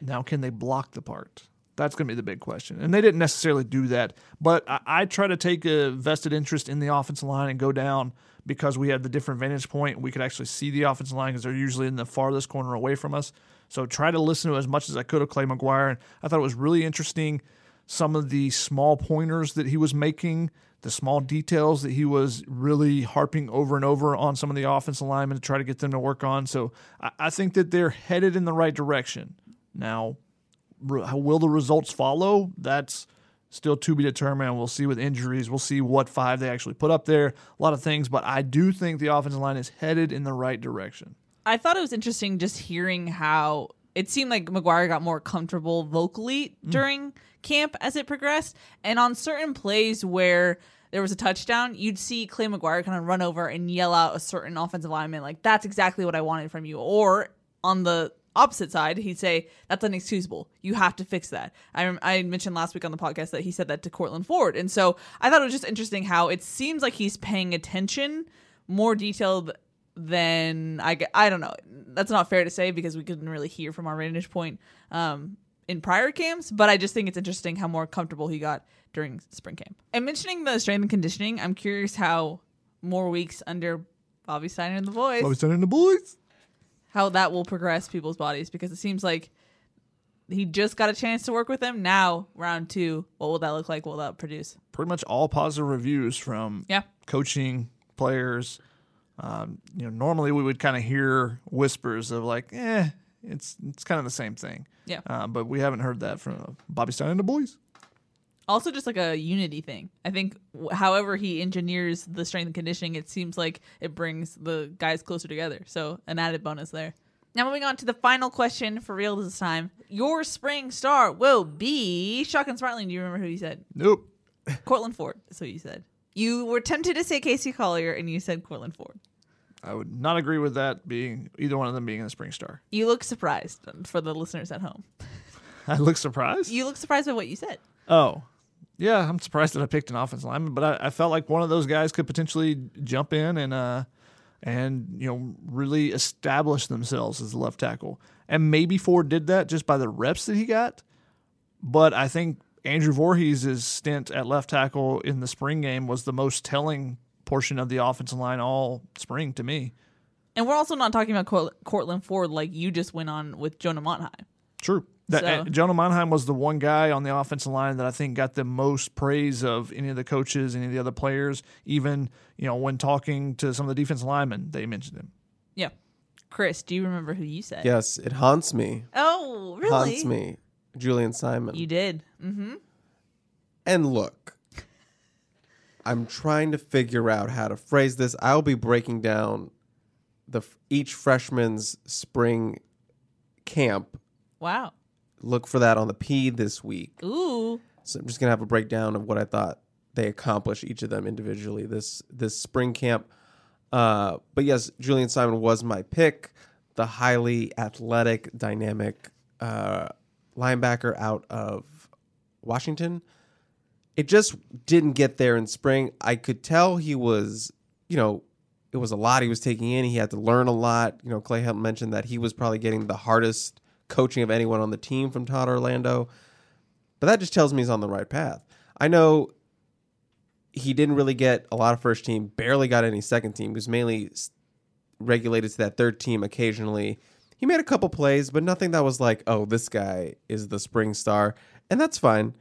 Now, can they block the part? That's going to be the big question. And they didn't necessarily do that. But I, I try to take a vested interest in the offensive line and go down because we had the different vantage point. We could actually see the offensive line because they're usually in the farthest corner away from us. So try to listen to as much as I could of Clay McGuire. And I thought it was really interesting some of the small pointers that he was making, the small details that he was really harping over and over on some of the offensive linemen to try to get them to work on. So I, I think that they're headed in the right direction. Now, re- will the results follow? That's still to be determined. We'll see with injuries. We'll see what five they actually put up there. A lot of things, but I do think the offensive line is headed in the right direction. I thought it was interesting just hearing how it seemed like McGuire got more comfortable vocally mm. during camp as it progressed. And on certain plays where there was a touchdown, you'd see Clay McGuire kind of run over and yell out a certain offensive lineman, like, that's exactly what I wanted from you. Or on the opposite side, he'd say, that's inexcusable. You have to fix that. I, I mentioned last week on the podcast that he said that to Courtland Ford. And so I thought it was just interesting how it seems like he's paying attention more detailed than I don't know. That's not fair to say because we couldn't really hear from our vantage point um, in prior camps, but I just think it's interesting how more comfortable he got during spring camp. And mentioning the strength and conditioning, I'm curious how more weeks under Bobby Steiner and the boys, Bobby Steiner and the boys. how that will progress people's bodies because it seems like he just got a chance to work with them. Now, round two, what will that look like? What will that produce? Pretty much all positive reviews from Yeah. coaching players. Um, you know, normally we would kind of hear whispers of like, eh, it's it's kind of the same thing. Yeah. Uh, but we haven't heard that from Bobby Steiner and the boys. also just like a unity thing. I think w- however he engineers the strength and conditioning, it seems like it brings the guys closer together. So an added bonus there. Now moving on to the final question for real this time. Your spring star will be Shotgun Smartling. Do you remember who you said? Nope. Courtland Ford. That's what you said. You were tempted to say Casey Collier, and you said Courtland Ford. I would not agree with that being either one of them being in the spring star. You look surprised for the listeners at home. I look surprised. You look surprised by what you said. Oh, yeah, I'm surprised that I picked an offensive lineman, but I, I felt like one of those guys could potentially jump in and uh and you know really establish themselves as a left tackle. And maybe Ford did that just by the reps that he got. But I think Andrew Voorhees' stint at left tackle in the spring game was the most telling portion of the offensive line all spring to me. And we're also not talking about Cort- Courtland Ford like you just went on with Jonah Monheim. True. That, so and Jonah Monheim was the one guy on the offensive line that I think got the most praise of any of the coaches, any of the other players. Even you know when talking to some of the defense linemen, they mentioned him. yeah. Chris, do you remember who you said? Yes, it haunts me. Oh, really? Haunts me. Julien Simon. You did. Mm-hmm. And look, I'm trying to figure out how to phrase this. I'll be breaking down the each freshman's spring camp. Wow. Look for that on the P this week. Ooh. So I'm just gonna have a breakdown of what I thought they accomplished each of them individually this this spring camp. Uh, but yes, Julien Simon was my pick, the highly athletic, dynamic uh, linebacker out of Washington. It just didn't get there in spring. I could tell he was, you know, it was a lot he was taking in. He had to learn a lot. You know, Clay Helton mentioned that he was probably getting the hardest coaching of anyone on the team from Todd Orlando. But that just tells me he's on the right path. I know he didn't really get a lot of first team, barely got any second team. He was mainly regulated to that third team occasionally. He made a couple plays, but nothing that was like, oh, this guy is the spring star. And that's fine.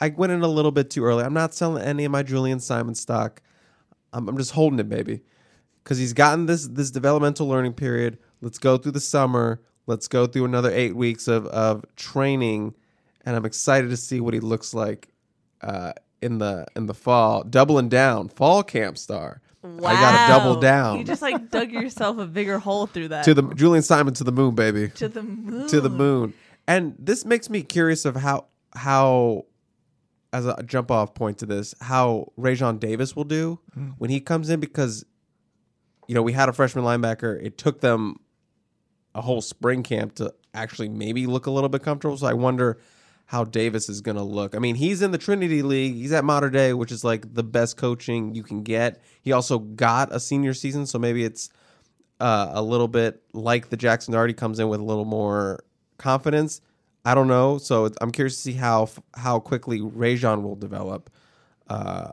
I went in a little bit too early. I'm not selling any of my Julien Simon stock. I'm, I'm just holding it, baby. Because he's gotten this this developmental learning period. Let's go through the summer. Let's go through another eight weeks of, of training. And I'm excited to see what he looks like uh, in the in the fall. Doubling down, fall camp star. Wow. I gotta double down You just like dug yourself a bigger hole through that. to the Julien Simon to the moon, baby. to the moon. to the moon. And this makes me curious of how how as a jump off point to this, how Rajon Davis will do mm. when he comes in because you know, we had a freshman linebacker. It took them a whole spring camp to actually maybe look a little bit comfortable. So I wonder how Davis is going to look. I mean, he's in the Trinity League. He's at Mater Dei, which is like the best coaching you can get. He also got a senior season, so maybe it's uh, a little bit like the Jackson already comes in with a little more confidence. I don't know, so I'm curious to see how how quickly Rajon will develop uh,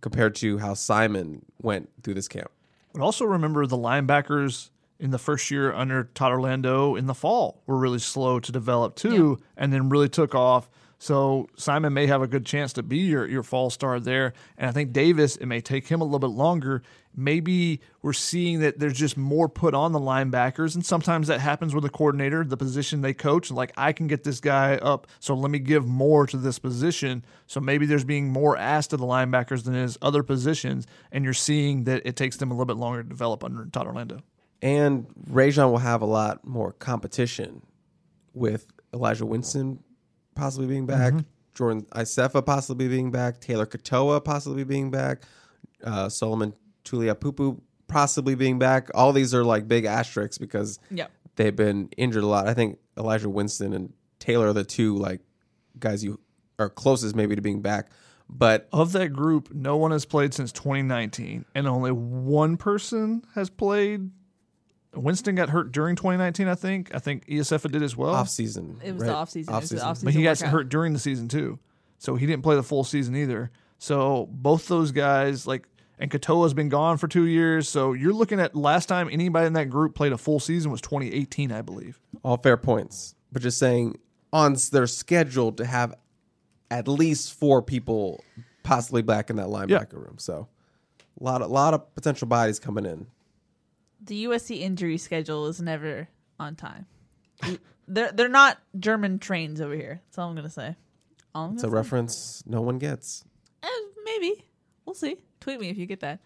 compared to how Simon went through this camp. But also remember the linebackers in the first year under Todd Orlando in the fall were really slow to develop too, and then really took off. So Simon may have a good chance to be your, your fall star there. And I think Davis, it may take him a little bit longer. Maybe we're seeing that there's just more put on the linebackers. And sometimes that happens with the coordinator, the position they coach. Like, I can get this guy up, so let me give more to this position. So maybe there's being more asked of the linebackers than is other positions. And you're seeing that it takes them a little bit longer to develop under Todd Orlando. And Rajon will have a lot more competition with Elijah Winston possibly being back, Jordan Iosefa possibly being back, Taylor Katoa possibly being back, uh, Solomon Tuliaupupu possibly being back. All these are like big asterisks because Yep. they've been injured a lot. I think Elijah Winston and Taylor are the two like guys you are closest maybe to being back. But Of that group, no one has played since 2019, and only one person has played. Winston got hurt during 2019, I think. I think ESF did as well. off season, It was right? the off season. It was Off-season. but he got workout. hurt during the season too, so he didn't play the full season either. So both those guys, like, and Katoa's been gone for two years. So you're looking at last time anybody in that group played a full season was 2018, I believe. all fair points, but just saying on s- their schedule to have at least four people possibly back in that linebacker room. So a lot, a lot of potential bodies coming in. The USC injury schedule is never on time. they're they're not German trains over here. That's all I'm gonna say. All I'm It's a say. reference no one gets. Eh, maybe we'll see. Tweet me if you get that.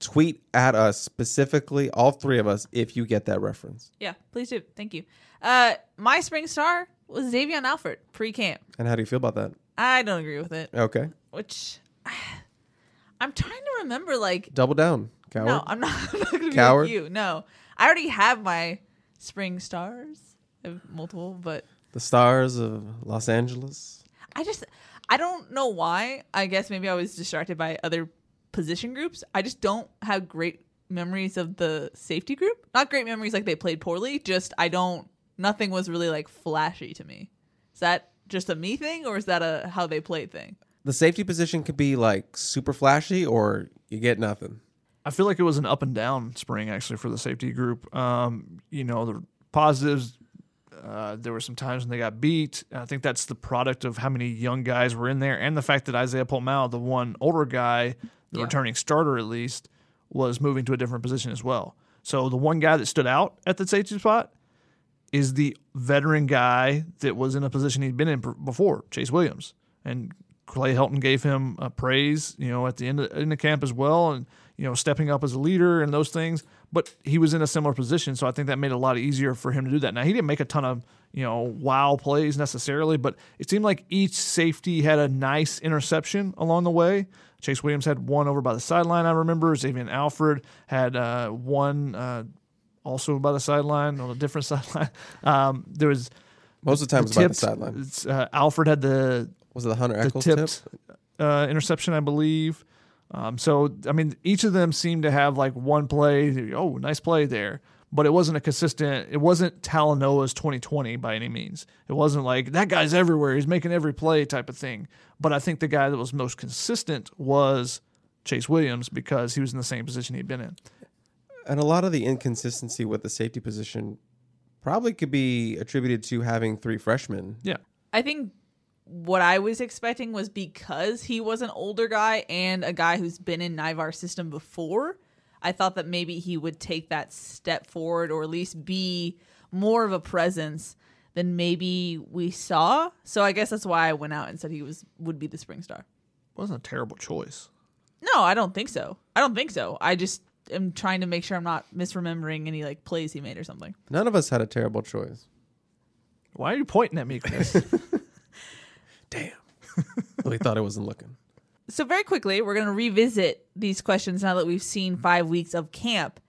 Tweet at us specifically, all three of us, if you get that reference. Yeah, please do. Thank you. Uh, my spring star was Xavion Alford pre camp. And how do you feel about that? I don't agree with it. Okay, Which I'm trying to remember. Like, double down, coward. no, I'm not, I'm not gonna be like you. No, I already have my spring stars. I have multiple, but the stars of Los Angeles. I just I don't know why. I guess maybe I was distracted by other position groups. I just don't have great memories of the safety group. Not great memories like they played poorly, just I don't nothing was really like flashy to me. Is that just a me thing or is that a how they played thing? The safety position could be like super flashy, or you get nothing. I feel like it was an up and down spring actually for the safety group. Um, you know, the positives Uh, there were some times when they got beat. I think that's the product of how many young guys were in there, and the fact that Isaiah Pola-Mao, the one older guy, the Yeah. returning starter at least, was moving to a different position as well. So the one guy that stood out at the safety spot is the veteran guy that was in a position he'd been in before, Chase Williams. And Clay Helton gave him uh, praise, you know, at the end of, in the camp as well, and you know, stepping up as a leader and those things. But he was in a similar position, so I think that made it a lot easier for him to do that. Now he didn't make a ton of you know wow plays necessarily, but it seemed like each safety had a nice interception along the way. Chase Williams had one over by the sideline, I remember. Xavion Alford had uh, one uh, also by the sideline on a different sideline. Um, there was Most of the time it's by the sideline. it's, Uh, Alford had the Was it the Hunter the Echols tip? tipped uh, interception, I believe. Um, so I mean, each of them seemed to have like one play. Oh, nice play there, but it wasn't a consistent. It wasn't Talanoa's 2020 by any means. It wasn't like that guy's everywhere. He's making every play type of thing. But I think the guy that was most consistent was Chase Williams because he was in the same position he'd been in. And a lot of the inconsistency with the safety position probably could be attributed to having three freshmen. Yeah. I think what I was expecting was because he was an older guy and a guy who's been in Naivar's system before, I thought that maybe he would take that step forward or at least be more of a presence than maybe we saw. So I guess that's why I went out and said he was would be the spring star. wasn't a terrible choice. No, I don't think so. I don't think so. I just am trying to make sure I'm not misremembering any like plays he made or something. None of us had a terrible choice. Why are you pointing at me, Chris? Damn. we thought I wasn't looking. So very quickly, we're going to revisit these questions now that we've seen 5 weeks of camp.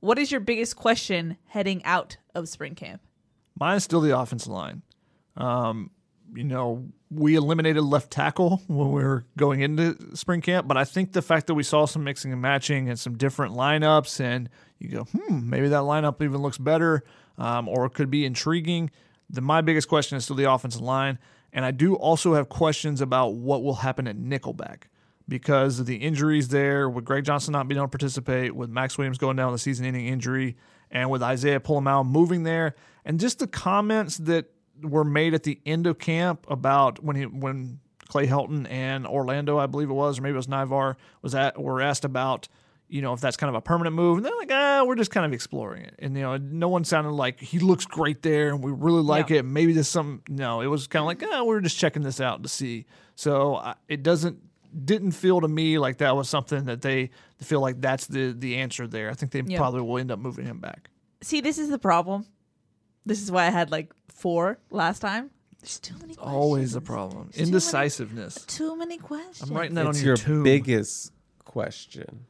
What is your biggest question heading out of spring camp? Mine's still the offensive line. Um, you know, we eliminated left tackle when we were going into spring camp, but I think the fact that we saw some mixing and matching and some different lineups, and you go, hmm, maybe that lineup even looks better, um, or it could be intriguing. The, my biggest question is still the offensive line, and I do also have questions about what will happen at nickelback because of the injuries there, with Greg Johnson not being able to participate, with Max Williams going down with a season-ending injury, and with Isaiah Pola-Mao moving there, and just the comments that were made at the end of camp about when he when Clay Helton and Orlando, I believe it was, or maybe it was Naivar, was at were asked about, you know, if that's kind of a permanent move, and they're like, ah, we're just kind of exploring it, and you know, no one sounded like he looks great there, and we really like Yeah. it. Maybe there's some, no, it was kind of like, ah, we're just checking this out to see. So I it doesn't didn't feel to me like that was something that they feel like that's the the answer there. I think they Yeah. probably will end up moving him back. See, this is the problem. This is why I had like 4 last time. There's too many questions. Always a problem. There's too many- Indecisiveness. Too many questions. I'm writing that it's on your your tomb. biggest question.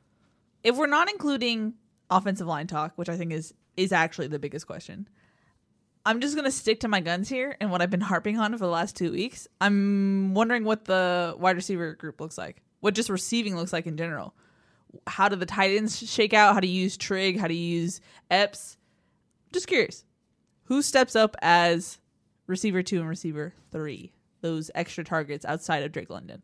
If we're not including offensive line talk, which I think is is actually the biggest question, I'm just gonna stick to my guns here and what I've been harping on for the last two weeks. I'm wondering what the wide receiver group looks like, what just receiving looks like in general. How do the tight ends shake out? How do you use Trigg? How do you use Epps? Just curious, who steps up as receiver two and receiver three? Those extra targets outside of Drake London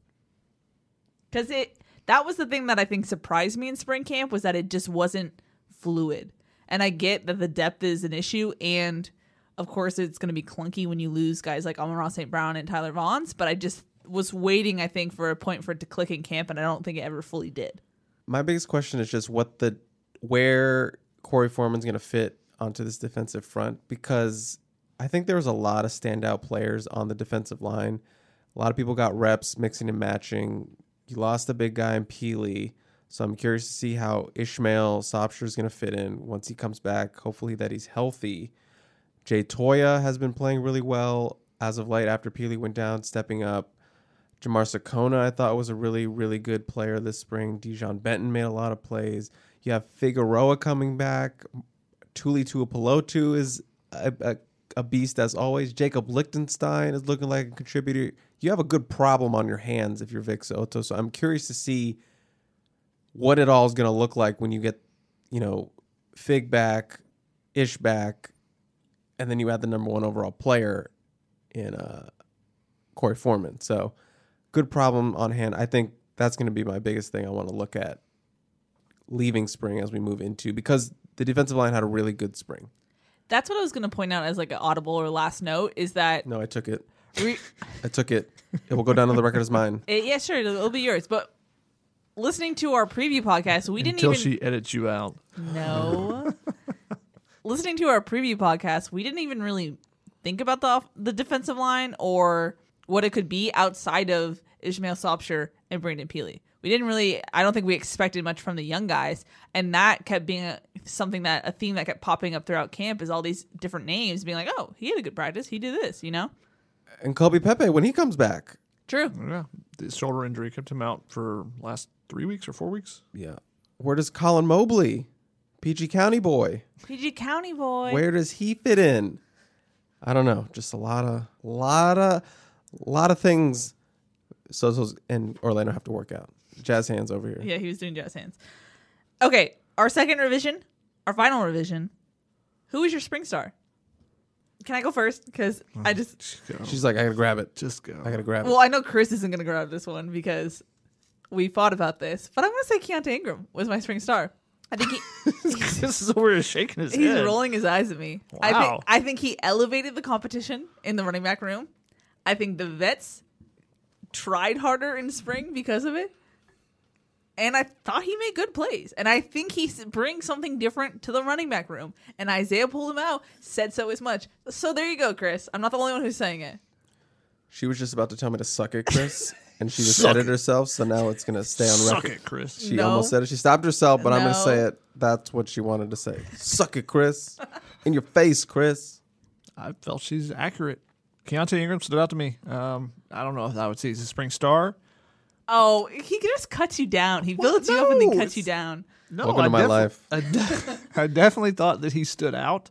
because it that was the thing that I think surprised me in spring camp was that it just wasn't fluid. And I get that the depth is an issue, and of course it's going to be clunky when you lose guys like Amon-Ra St. Brown and Tyler Vaughns. But I just was waiting, I think, for a point for it to click in camp, and I don't think it ever fully did. My biggest question is just what the where Korey Foreman's going to fit onto this defensive front because I think there was a lot of standout players on the defensive line. A lot of people got reps mixing and matching. You lost a big guy in Pili, so I'm curious to see how Ishmael Sopsher is going to fit in once he comes back. Hopefully that he's healthy. Jay Toia has been playing really well as of late after Pili went down, stepping up. Jamar Sekona, I thought was a really, really good player this spring. Dijon Benton made a lot of plays. You have Figueroa coming back. Tuli Tuipulotu is a, a, a beast as always. Jacob Lichtenstein is looking like a contributor. You have a good problem on your hands if you're Vic Soto. So I'm curious to see what it all is going to look like when you get, you know, Fig back, Ish back, and then you add the number one overall player in uh, Korey Foreman. So good problem on hand. I think that's going to be my biggest thing I want to look at leaving spring as we move into because the defensive line had a really good spring. That's what I was going to point out as like an audible or last note is that No, I took it. Re- I took it. It will go down on the record as mine. it, yeah, sure, it'll, it'll be yours. But listening to our preview podcast, we didn't Until even she edits you out. No. Listening to our preview podcast, we didn't even really think about the off- the defensive line or what it could be outside of Ishmael Sopsher and Brandon Pili. We didn't really. I don't think we expected much from the young guys, and that kept being a, something that a theme that kept popping up throughout camp is all these different names being like, "Oh, he had a good practice. He did this," you know. And Kobe Pepe when he comes back. True. Yeah, the shoulder injury kept him out for last three weeks or four weeks. Yeah. Where does Colin Mobley, PG County boy, PG County boy. where does he fit in? I don't know. Just a lot of, lot of, lot of things. So and Orlando have to work out. Jazz hands over here. Yeah, he was doing jazz hands. Okay, our second revision, our final revision. Who is your spring star? Can I go first? Because oh, I just Just go. She's like, I gotta grab it. Just go. I gotta grab it. well, I know Chris isn't gonna grab this one because we fought about this, but I'm gonna say Keontae Ingram was my spring star. I think he this is where he's shaking his he's head. rolling his eyes at me. I Wow. think I think he elevated the competition in the running back room. I think the vets tried harder in spring because of it. And I thought he made good plays. And I think he brings something different to the running back room. And Isaiah Pola-Mao, said so as much. So there you go, Chris. I'm not the only one who's saying it. She was just about to tell me to suck it, Chris, and she just Suck edited it. herself. So now it's gonna stay on Suck record. it, Chris. She No. almost said it. She stopped herself, but I'm gonna say it. That's what she wanted to say. Suck it, Chris. In your face, Chris. I felt she's accurate. Keontae Ingram stood out to me. Um, I don't know if I would say he's a spring star. Oh, he just cuts you down. He builds you up and then no, cuts you down. No, Welcome I to my defi- life. I, de- I definitely thought that he stood out.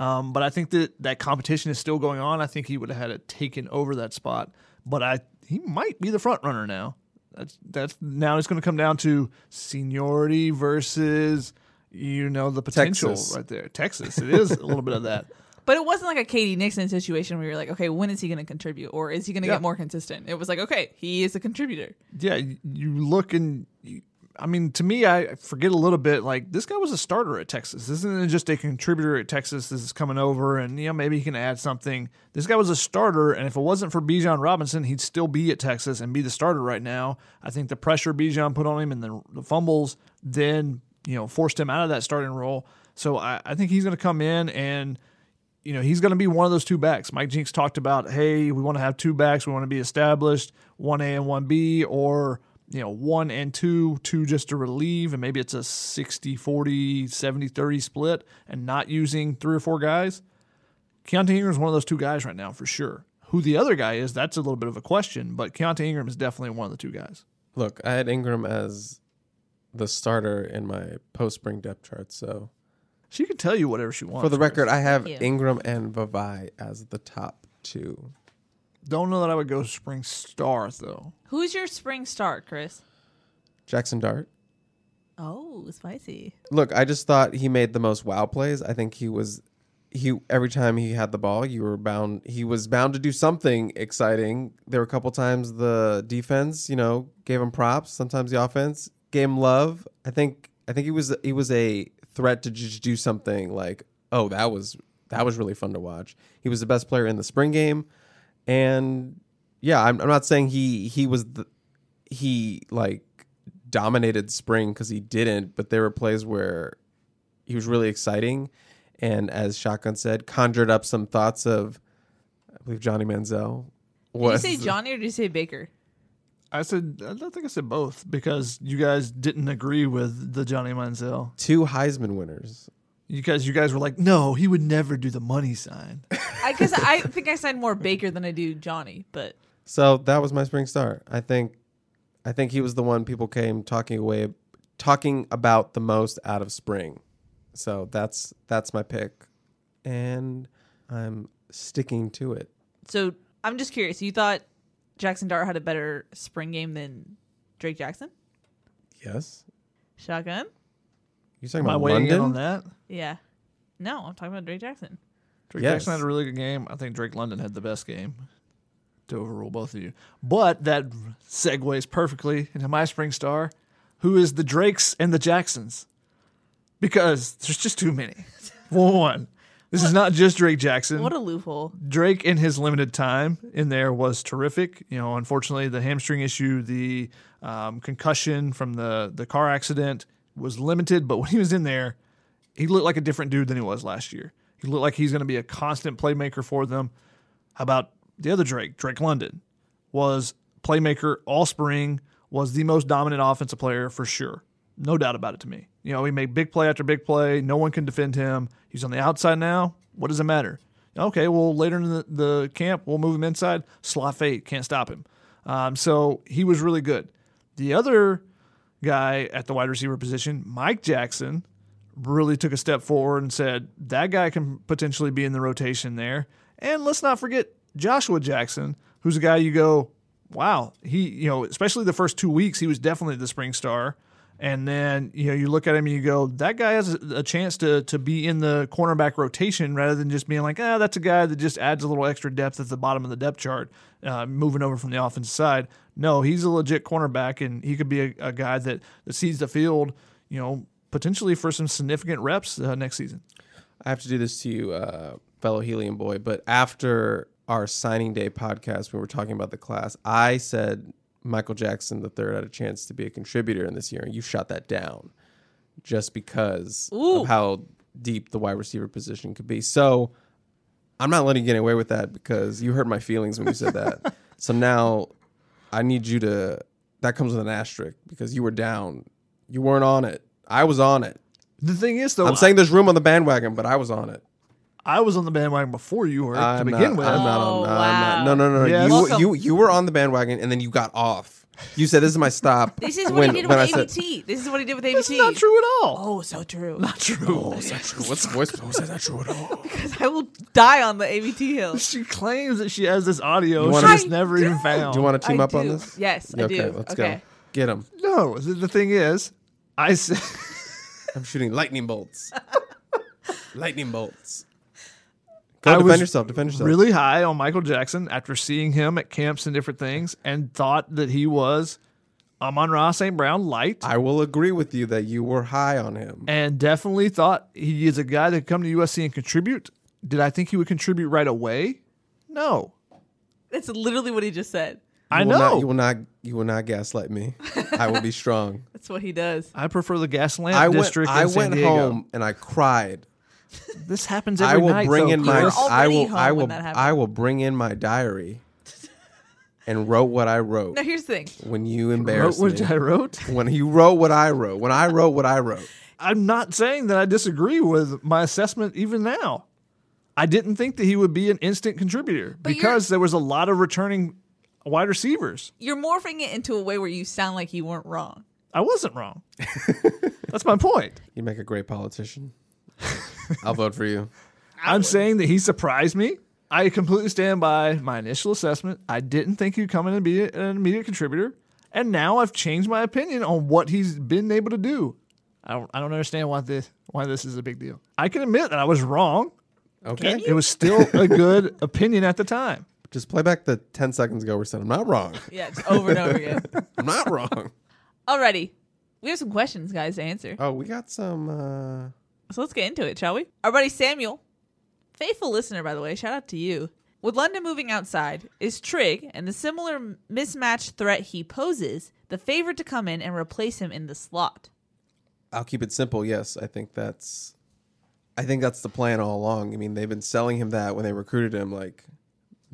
Um, but I think that that competition is still going on. I think he would have had it taken over that spot. But I he might be the front runner now. That's that's now it's going to come down to seniority versus you know the potential Texas. right there. Texas. It is a little bit of that. But it wasn't like a KD Nixon situation where you're like, okay, when is he going to contribute? Or is he going to Yeah. get more consistent? It was like, okay, he is a contributor. Yeah, you look and you, I mean, to me, I forget a little bit. Like this guy was a starter at Texas. This isn't just a contributor at Texas. This is coming over, and you know maybe he can add something. This guy was a starter, and if it wasn't for Bijan Robinson, he'd still be at Texas and be the starter right now. I think the pressure Bijan put on him and the, the fumbles then you know forced him out of that starting role. So I, I think he's going to come in and you know, he's going to be one of those two backs. Mike Jinks talked about, hey, we want to have two backs. We want to be established, 1A and 1B, or, you know, 1 and 2, 2 just to relieve, and maybe it's a 60 40, 70 30 split and not using three or four guys. Keontae Ingram is one of those two guys right now for sure. Who the other guy is, that's a little bit of a question, but Keontae Ingram is definitely one of the two guys. Look, I had Ingram as the starter in my post spring depth chart. So She can tell you whatever she wants. for the Chris. record, I have you. Ingram and Vavae as the top two. Don't know that I would go spring star, though. Who's your spring star, Chris? Jackson Dart. Oh, spicy. Look, I just thought he made the most wow plays. I think he was he every time he had the ball, you were bound he was bound to do something exciting. There were a couple times the defense, you know, gave him props, sometimes the offense gave him love. I think I think he was he was a threat to just do something like, "Oh, that was that was really fun to watch." He was the best player in the spring game. And yeah, I'm, I'm not saying he he was the, he like dominated spring because he didn't, but there were plays where he was really exciting, and as Shotgun said, conjured up some thoughts of, I believe Johnny Manziel. Did you say Johnny or did you say Baker? I said, I don't think I said both because you guys didn't agree with the Johnny Manziel. two Heisman winners. You guys, you guys were like, no, he would never do the money sign. I guess I think I signed more Baker than I do Johnny, but So that was my spring star. I think, I think he was the one people came talking away, talking about the most out of spring. So that's that's my pick, and I'm sticking to it. so I'm just curious. You thought Jackson Dart had a better spring game than Drake Jackson? Yes, Shotgun? you talking Am I about weighing London? in on that? Yeah. No, I'm talking about Drake Jackson. Drake Yes. Jackson had a really good game. I think Drake London had the best game to overrule both of you. But that segues perfectly into my spring star, who is the Drakes and the Jacksons. Because there's just too many. One, This is not just Drake Jackson. What a loophole. Drake in his limited time in there was terrific. You know, unfortunately, the hamstring issue, the um, concussion from the the car accident was limited. But when he was in there, he looked like a different dude than he was last year. He looked like he's going to be a constant playmaker for them. How about the other Drake? Drake London was playmaker all spring. Was the most dominant offensive player for sure. No doubt about it to me. You know, he made big play after big play. No one can defend him. He's on the outside now. What does it matter? Okay, well, later in the, the camp, we'll move him inside. Slot fate, can't stop him. Um, so he was really good. The other guy at the wide receiver position, Mike Jackson, really took a step forward and said, that guy can potentially be in the rotation there. And let's not forget Joshua Jackson, who's a guy you go, wow, he, you know, especially the first two weeks, he was definitely the spring star. And then you know you look at him and you go, that guy has a chance to to be in the cornerback rotation rather than just being like, ah, that's a guy that just adds a little extra depth at the bottom of the depth chart, uh, moving over from the offensive side. No, he's a legit cornerback, and he could be a, a guy that that sees the field, you know, potentially for some significant reps uh, next season. I have to do this to you, uh, fellow Helium boy, but after our signing day podcast, we were talking about the class. I said Michael Jackson the third had a chance to be a contributor in this year, and you shot that down just because Ooh. of how deep the wide receiver position could be. So I'm not letting you get away with that because you hurt my feelings when you said that. so now I need you to. That comes with an asterisk because you were down. You weren't on it. I was on it. The thing is, though, I'm saying there's room on the bandwagon, but I was on it. I was on the bandwagon before you were to I'm begin not, with. I'm not Oh, on. No, I'm wow. not. no, no, no. Yes. You, you, you were on the bandwagon, and then you got off. You said, "This is my stop." This is what when, he did with ABT. said, this is what he did with ABT. That's not true at all. Oh, so true. Not true. Oh, what's the voice? Who says that true at all? Because I will die on the ABT hill. She claims that she has this audio You she wanna- just I never even found. Do you want to team I up on this? Yes, I okay, do. let's okay. go. Get him. No, the, the thing is, I said I'm shooting lightning bolts. lightning bolts. Go I defend was yourself. Defend yourself. really high on Michael Jackson after seeing him at camps and different things, and thought that he was Amon-Ra St. Brown light, I will agree with you that you were high on him. and definitely thought he is a guy that could come to USC and contribute. Did I think he would contribute right away? No, That's literally what he just said. I You will know. Not, you will not. You will not gaslight me. I will be strong. That's what he does. I prefer the gas lamp I went. district. I San went Diego. home and I cried. This happens I will night. bring though, in my. were Chris. I will. I will. I will bring in my diary, and wrote what I wrote. Now here's the thing. when you embarrassed wrote embarrassed what me. I wrote. When you wrote what I wrote. When I wrote what I wrote. I'm not saying that I disagree with my assessment even now. I didn't think that he would be an instant contributor But because there was a lot of returning wide receivers. You're morphing it into a way where you sound like you weren't wrong. I wasn't wrong. That's my point. You make a great politician. I'll vote for you. I'm saying that he surprised me. I completely stand by my initial assessment. I didn't think he'd come in and be an immediate contributor. And now I've changed my opinion on what he's been able to do. I don't, I don't understand why this why this is a big deal. I can admit that I was wrong. Okay. It was still a good opinion at the time. Just play back the 10 seconds ago where I said, I'm not wrong. Yeah, it's over and over again. I'm not wrong. Alrighty. We have some questions, guys, to answer. Oh, we got some. uh So let's get into it, shall we? Our buddy Samuel, faithful listener, by the way, shout out to you. With London moving outside, is Trigg and the similar mismatched threat he poses the favorite to come in and replace him in the slot? I'll keep it simple. Yes, I think that's. I think that's the plan all along. I mean, they've been selling him that when they recruited him, like,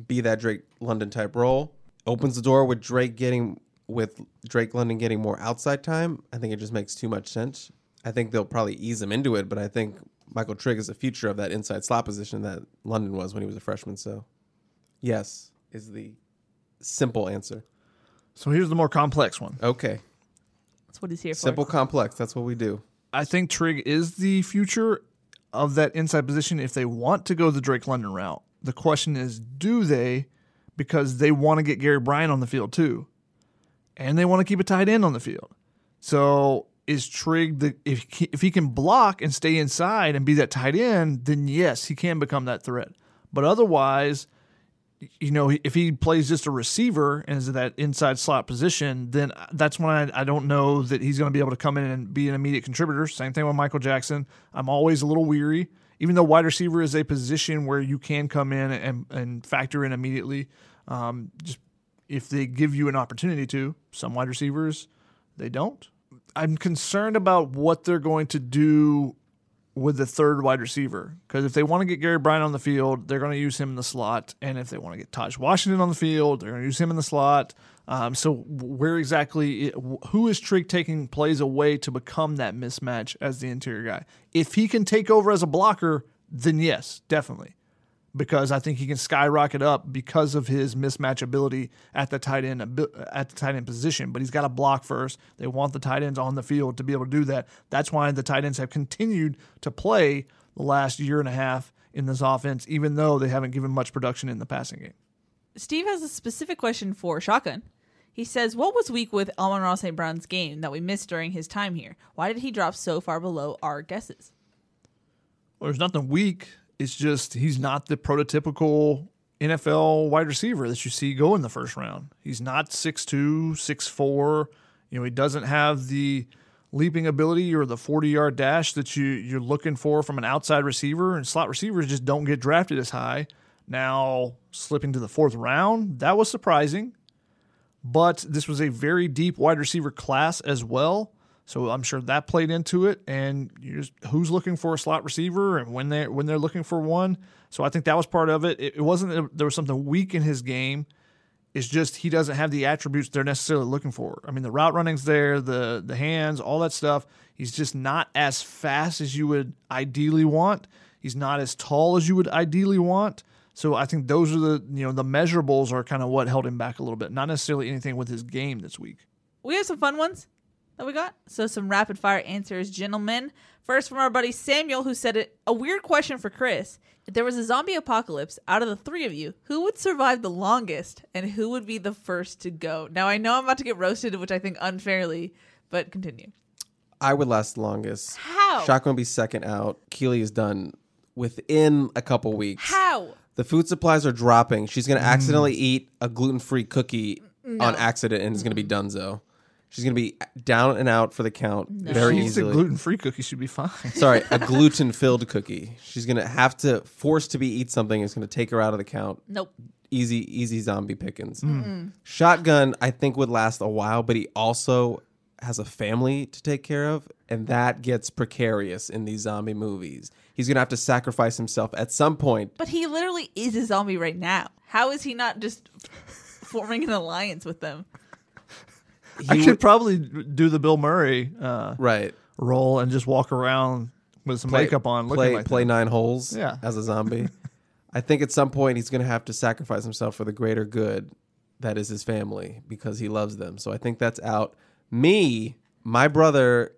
be that Drake London type role. Opens the door with Drake getting with Drake London getting more outside time. I think it just makes too much sense. I think they'll probably ease him into it, but I think Michael Trigg is the future of that inside slot position that London was when he was a freshman. So, yes, is the simple answer. So here's the more complex one. Okay, That's what he's here for. simple, complex. That's what we do. I think Trigg is the future of that inside position if they want to go the Drake London route. The question is, do they? Because they want to get Gary Bryant on the field too, and they want to keep a tight end on the field. So is Trigg if he, if he can block and stay inside and be that tight end, then yes, he can become that threat. But otherwise, you know, if he plays just a receiver and is in that inside slot position, then that's when I, I don't know that he's going to be able to come in and be an immediate contributor. Same thing with Michael Jackson. I'm always a little weary even though wide receiver is a position where you can come in and, and factor in immediately, um, just if they give you an opportunity to, some wide receivers, they don't. I'm concerned about what they're going to do with the third wide receiver because if they want to get Gary Bryant on the field, they're going to use him in the slot, and if they want to get Taj Washington on the field, they're going to use him in the slot. Um, so where exactly, who is Trigg taking plays away to become that mismatch as the interior guy? If he can take over as a blocker, then yes, definitely because I think he can skyrocket up because of his mismatch ability at the tight end at the tight end position. But he's got to block first. They want the tight ends on the field to be able to do that. That's why the tight ends have continued to play the last year and a half in this offense, even though they haven't given much production in the passing game. Steve has a specific question for Shotgun. He says, What was weak with Amon-Ra St. Brown's game that we missed during his time here? Why did he drop so far below our guesses? Well, there's nothing weak. It's just he's not the prototypical NFL wide receiver that you see go in the first round. He's not 6'2, 6'4. You know, he doesn't have the leaping ability or the 40 yard dash that you, you're looking for from an outside receiver. And slot receivers just don't get drafted as high. Now, slipping to the fourth round, that was surprising. But this was a very deep wide receiver class as well. So I'm sure that played into it. And just, who's looking for a slot receiver and when they when they're looking for one. So I think that was part of it. It, it wasn't there was something weak in his game. It's just he doesn't have the attributes they're necessarily looking for. I mean, the route running's there, the the hands, all that stuff. He's just not as fast as you would ideally want. He's not as tall as you would ideally want. So I think those are the you know the measurables are kind of what held him back a little bit. Not necessarily anything with his game this week. We have some fun ones that we got. So some rapid fire answers, gentlemen. First from our buddy Samuel, who said it. A weird question for Chris. If there was a zombie apocalypse, out of the three of you, who would survive the longest, and who would be the first to go? Now I know I'm about to get roasted, which I think unfairly, but continue. I would last the longest. How? Shotgun would be second out. Keely is done within a couple weeks. How? The food supplies are dropping. She's going to mm. accidentally eat a gluten free cookie on accident and it's going to be mm. donezo. She's going to be down and out for the count very She eats a gluten free cookie should be fine. Sorry, a gluten filled cookie. She's going to have to force to be eat something. It's going to take her out of the count. Nope. Easy, easy zombie pickings. Mm. Shotgun, I think, would last a while, but he also has a family to take care of, and that gets precarious in these zombie movies. He's going to have to sacrifice himself at some point. But he literally is a zombie right now. How is he not just forming an alliance with them? I He could would- probably do the Bill Murray uh, right. role and just walk around with some Play- makeup on, looking play, like play that. nine holes Yeah. as a zombie. I think at some point he's going to have to sacrifice himself for the greater good that is his family because he loves them. So I think that's out. Me, my brother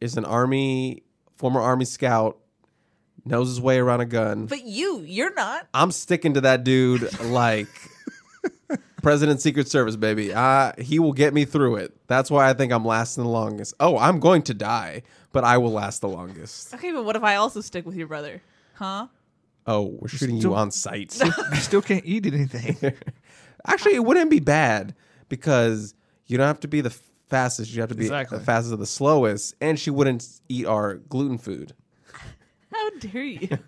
is an army, former army scout, knows his way around a gun. But you, you're not. I'm sticking to that dude like President Secret Service, baby. Uh, he will get me through it. That's why I think I'm lasting the longest. Oh, I'm going to die, but I will last the longest. Okay, but what if I also stick with your brother? Huh? Oh, we're shooting you on sight. You still can't eat anything. Actually, it wouldn't be bad because you don't have to be the fastest. You have to be Exactly. the fastest of the slowest. And she wouldn't eat our gluten food. How dare you?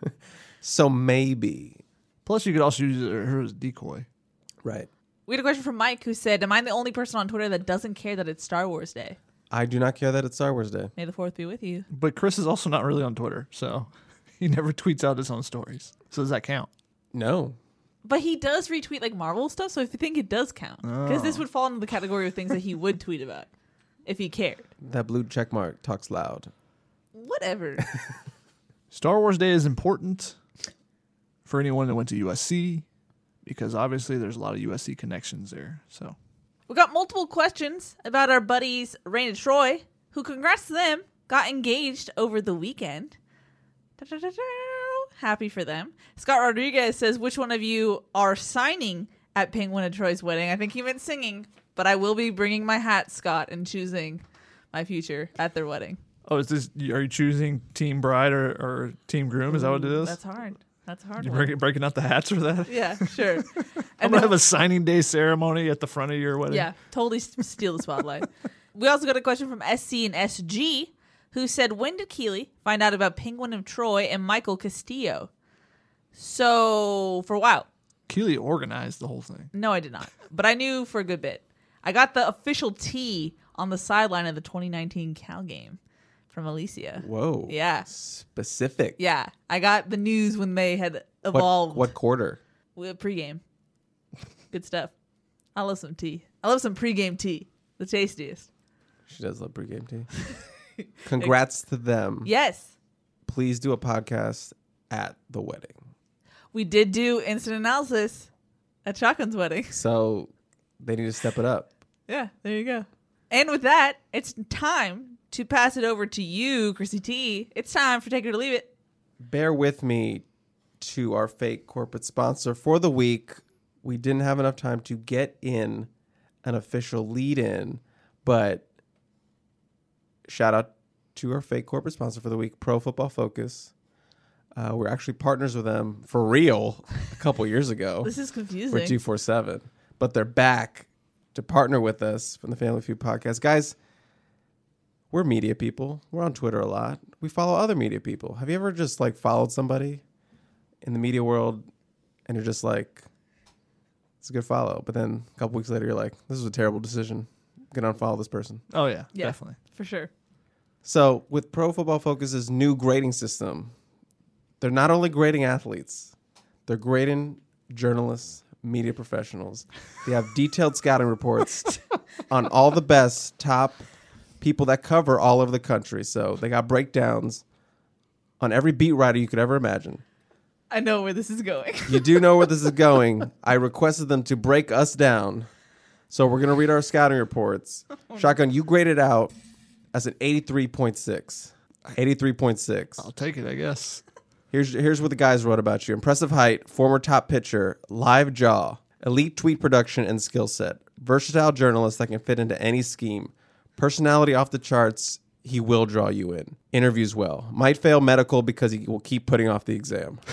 So maybe. Plus, you could also use her as decoy. Right. We had a question from Mike who said, Am I the only person on Twitter that doesn't care that it's Star Wars Day? I do not care that it's Star Wars Day. May the fourth be with you. But Chris is also not really on Twitter, so he never tweets out his own stories. So does that count? No. But he does retweet like Marvel stuff, so if you think it does count. Because this oh. would fall into the category of things that he would tweet about if he cared. That blue check mark talks loud. Whatever. Star Wars Day is important for anyone that went to USC because obviously there's a lot of USC connections there. So we got multiple questions about our buddies Rain and Troy, who, congrats to them, got engaged over the weekend. Da-da-da-da. Happy for them. Scott Rodriguez says, Which one of you are signing at Penguin and Troy's wedding? I think he meant singing, but I will be bringing my hat, Scott, and choosing my future at their wedding. Oh, is this? Are you choosing team bride or, or team groom? Is that what it is? That's hard. That's a hard. you break, breaking out the hats for that? Yeah, sure. I'm And gonna have a signing day ceremony at the front of your wedding. Yeah, totally s- steal the spotlight. we also got a question from SC and SG who said, When did Keely find out about Penguin of Troy and Michael Castillo? So, for a while. Keely organized the whole thing. No, I did not. But I knew for a good bit. I got the official tee on the sideline of the 2019 Cal game from Alicia. Whoa. Yeah. Specific. Yeah. I got the news when they had evolved what quarter? with pregame. Good stuff. I love some tea. I love some pregame tea. The tastiest. She does love pregame tea. Congrats to them. Yes. Please do a podcast at the wedding. We did do instant analysis at Shotgun's wedding. So they need to step it up. Yeah, there you go. And with that, it's time to pass it over to you, Chrissy T. It's time for Take It or Leave It. Bear with me to our fake corporate sponsor for the week. We didn't have enough time to get in an official lead in, but shout out to our fake corporate sponsor for the week, Pro Football Focus. Uh, we're actually partners with them for real a couple years ago. This is confusing. for confusing. 247. But they're back to partner with us from the Family Feud podcast. Guys, we're media people. We're on Twitter a lot. We follow other media people. Have you ever just like followed somebody in the media world and you're just like, it's a good follow. But then a couple weeks later, you're like, this is a terrible decision. I'm going to unfollow this person. Oh yeah, Yeah. definitely. For sure. So, with Pro Football Focus's new grading system, they're not only grading athletes, they're grading journalists, media professionals. They have detailed scouting reports on all the best top people that cover all over the country. So, they got breakdowns on every beat writer you could ever imagine. I know where this is going. You do know where this is going. I requested them to break us down. So, we're going to read our scouting reports. Shotgun, you graded out as an 83.6. 83.6. I'll take it, I guess. Here's here's what the guys wrote about you: impressive height, former top pitcher, live jaw, elite tweet production and skill set, versatile journalist that can fit into any scheme, personality off the charts. He will draw you in. Interviews well. Might fail medical because he will keep putting off the exam.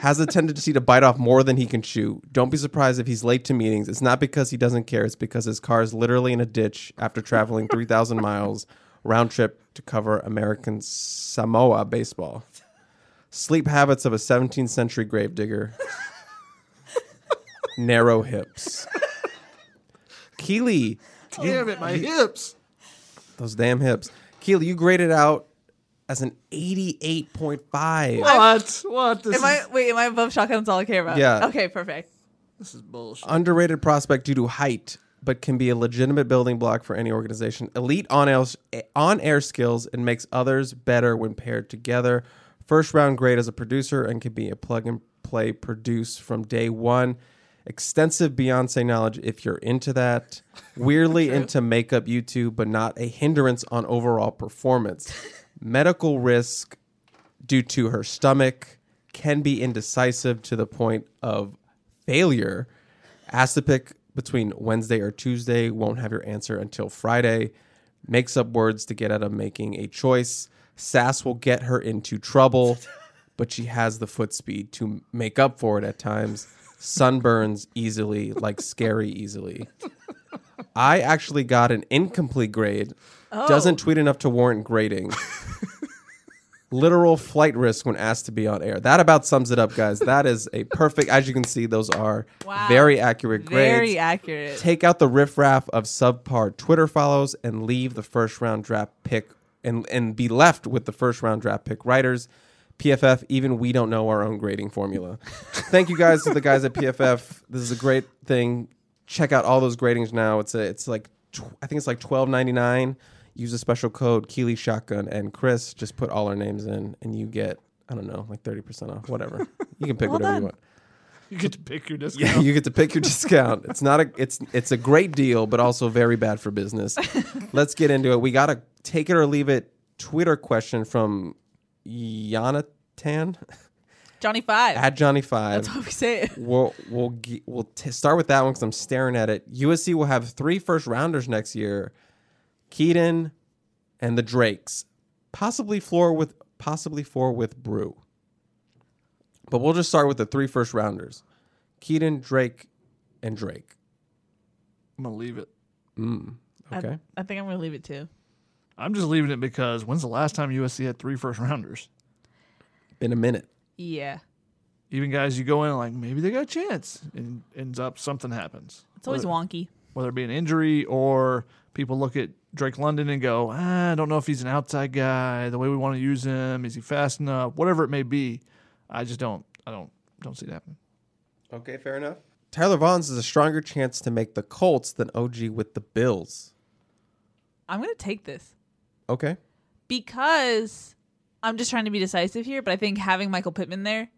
Has a tendency to bite off more than he can chew. Don't be surprised if he's late to meetings. It's not because he doesn't care. It's because his car is literally in a ditch after traveling 3,000 miles round trip to cover American Samoa baseball. Sleep habits of a 17th century gravedigger. Narrow hips. Keely, Damn it, my hips. those damn hips. Keely, you graded out as an 88.5. What? What? This Am I is wait? Am I above shotgun? That's all I care about. Yeah. Okay. Perfect. this is bullshit. underrated prospect due to height, but can be a legitimate building block for any organization. Elite on air, on air skills and makes others better when paired together. First round grade as a producer and can be a plug and play produce from day one. Extensive Beyonce knowledge if you're into that. Weirdly into makeup YouTube, but not a hindrance on overall performance. Medical risk due to her stomach can be indecisive to the point of failure. Asked to pick between Wednesday or Tuesday, won't have your answer until Friday. Makes up words to get out of making a choice. Sass will get her into trouble, but she has the foot speed to make up for it at times. Sunburns easily, like scary easily. I actually got an incomplete grade. Doesn't oh. tweet enough to warrant grading. Literal flight risk when asked to be on air. That about sums it up, guys. That is a perfect. As you can see, those are Wow. very accurate grades. Very accurate. Take out the riffraff of subpar Twitter follows and leave the first round draft pick and and be left with the first round draft pick writers. PFF, even we don't know our own grading formula. Thank you guys to the guys at PFF. This is a great thing. Check out all those gradings now. It's a it's like tw- I think it's like twelve ninety nine. Use a special code Keely Shotgun and Chris. Just put all our names in, and you get I don't know like thirty percent off. Whatever you can pick Well whatever done. you want. You get to pick your discount. Yeah, you get to pick your discount. It's not a it's it's a great deal, but also very bad for business. Let's get into it. We got a take it or leave it Twitter question from Jonathan Johnny Five. at Johnny Five. That's how we say it. We'll we'll we'll t- start with that one because I'm staring at it. USC will have three first rounders next year: Keaton and the Drakes, possibly four with possibly four with Bru. But we'll just start with the three first rounders: Keaton, Drake, and Drake. I'm gonna leave it. Mm, I- Okay. I, think I'm gonna leave it too. I'm just leaving it because when's the last time USC had three first rounders? Been a minute. Yeah. Even guys you go in like maybe they got a chance and ends up something happens. It's always whether, wonky. whether it be an injury or people look at Drake London and go, ah, I don't know if he's an outside guy, the way we want to use him, is he fast enough, whatever it may be. I just don't I don't don't see it happening. Okay, fair enough. Tyler Vaughns has a stronger chance to make the Colts than OG with the Bills. I'm going to take this Okay. because I'm just trying to be decisive here, but I think having Michael Pittman there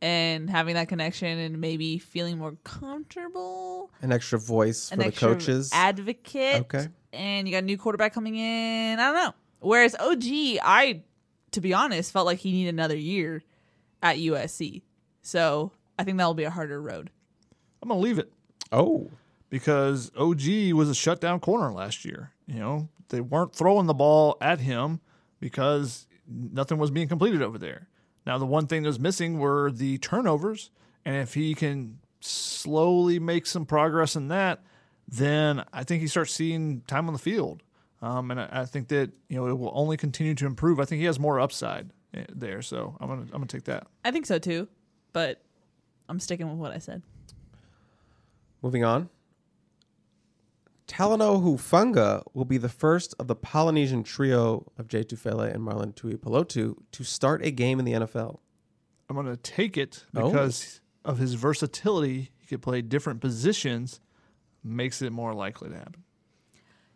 and having that connection and maybe feeling more comfortable, An extra voice for an the coaches. advocate, Okay. and you got a new quarterback coming in. I don't know. Whereas OG, I, to be honest, felt like he needed another year at USC. So I think that will be a harder road. I'm gonna leave it. oh. because OG was a shutdown corner last year. You know, they weren't throwing the ball at him because nothing was being completed over there. Now, the one thing that was missing were the turnovers, and if he can slowly make some progress in that, then I think he starts seeing time on the field. Um, and I, I think that you know it will only continue to improve. I think he has more upside eh, there, so I'm gonna I'm gonna take that. I think so too, but I'm sticking with what I said. Moving on. Talanoa Hufunga will be the first of the Polynesian trio of Jay Tufele and Marlon Tuipulotu to start a game in the NFL. I'm going to take it Oh. because of his versatility. He could play different positions, makes it more likely to happen.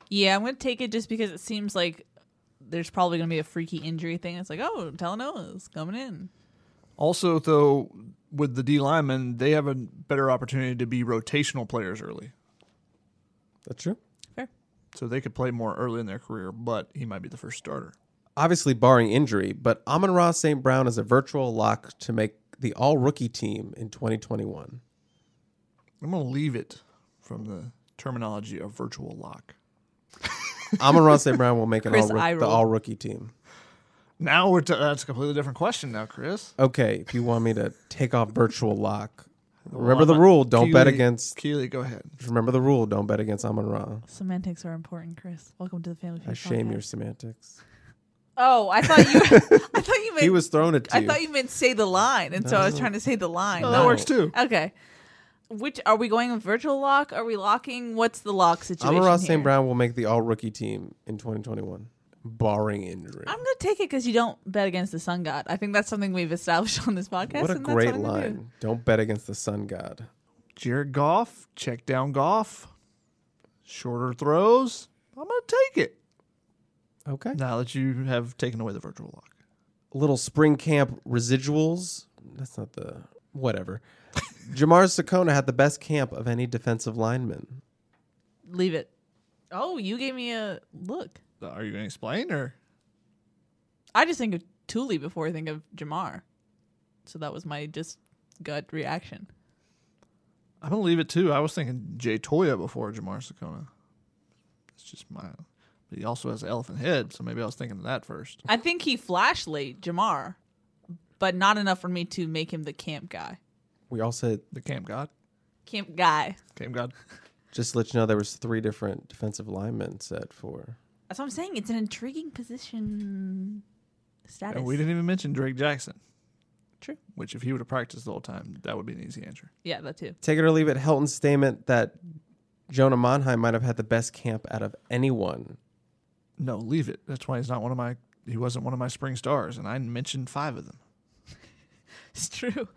Yeah, I'm gonna take it just because it seems like there's probably gonna be a freaky injury thing. It's like, oh, Talanoa's coming in. Also, though, with the D linemen, they have a better opportunity to be rotational players early. That's true. Fair. So they could play more early in their career, but he might be the first starter. Obviously, barring injury, but Amon-Ra St. Brown is a virtual lock to make the all rookie team in 2021. I'm going to leave it from the terminology of virtual lock. Amon-Ra St. Brown will make an all, eye rook- the all rookie team. Now we're t- that's a completely different question now, Chris. Okay, if you want me to take off virtual lock, remember the rule: don't bet against. Keely, go ahead. Remember the rule: don't bet against Amon Ra. Semantics are important, Chris. Welcome to the Family I shame podcast. your semantics. Oh, I thought you. I thought you meant. He was throwing it to I you. thought you meant say the line, and so I was trying to say the line. Oh, not- that works too. Okay. Which are we going with virtual lock? Are we locking? What's the lock situation? Amon-Ra here? St. Brown will make the all rookie team in 2021, barring injury. I'm gonna take it because you don't bet against the sun god. I think that's something we've established on this podcast. what a and great I'm gonna do. line. Don't bet against the sun god. Jared Goff, check down Goff, shorter throws. I'm going to take it Okay. now that you have taken away the virtual lock. Little spring camp residuals. That's not the whatever. Jamar Sekona had the best camp of any defensive lineman. Leave it. Oh, you gave me a look. Are you going to explain or? I just think of Thule before I think of Jamar. So that was my just gut reaction. I'm going to leave it too. I was thinking Jay Toia before Jamar Sekona. It's just my. But he also has an elephant head, so maybe I was thinking of that first. I think he flashed late, Jamar, but not enough for me to make him the camp guy. We all said The Camp God. Camp guy. Camp God. just to let you know there was three different defensive linemen set for. That's what I'm saying. It's an intriguing position status. And we didn't even mention Drake Jackson, True. which if he would have practiced the whole time, that would be an easy answer. Yeah, that too. Take it or leave it. Helton's statement that Jonah Monheim might have had the best camp out of anyone. No, leave it. That's why he's not one of my. He wasn't one of my spring stars, and I mentioned five of them. It's true.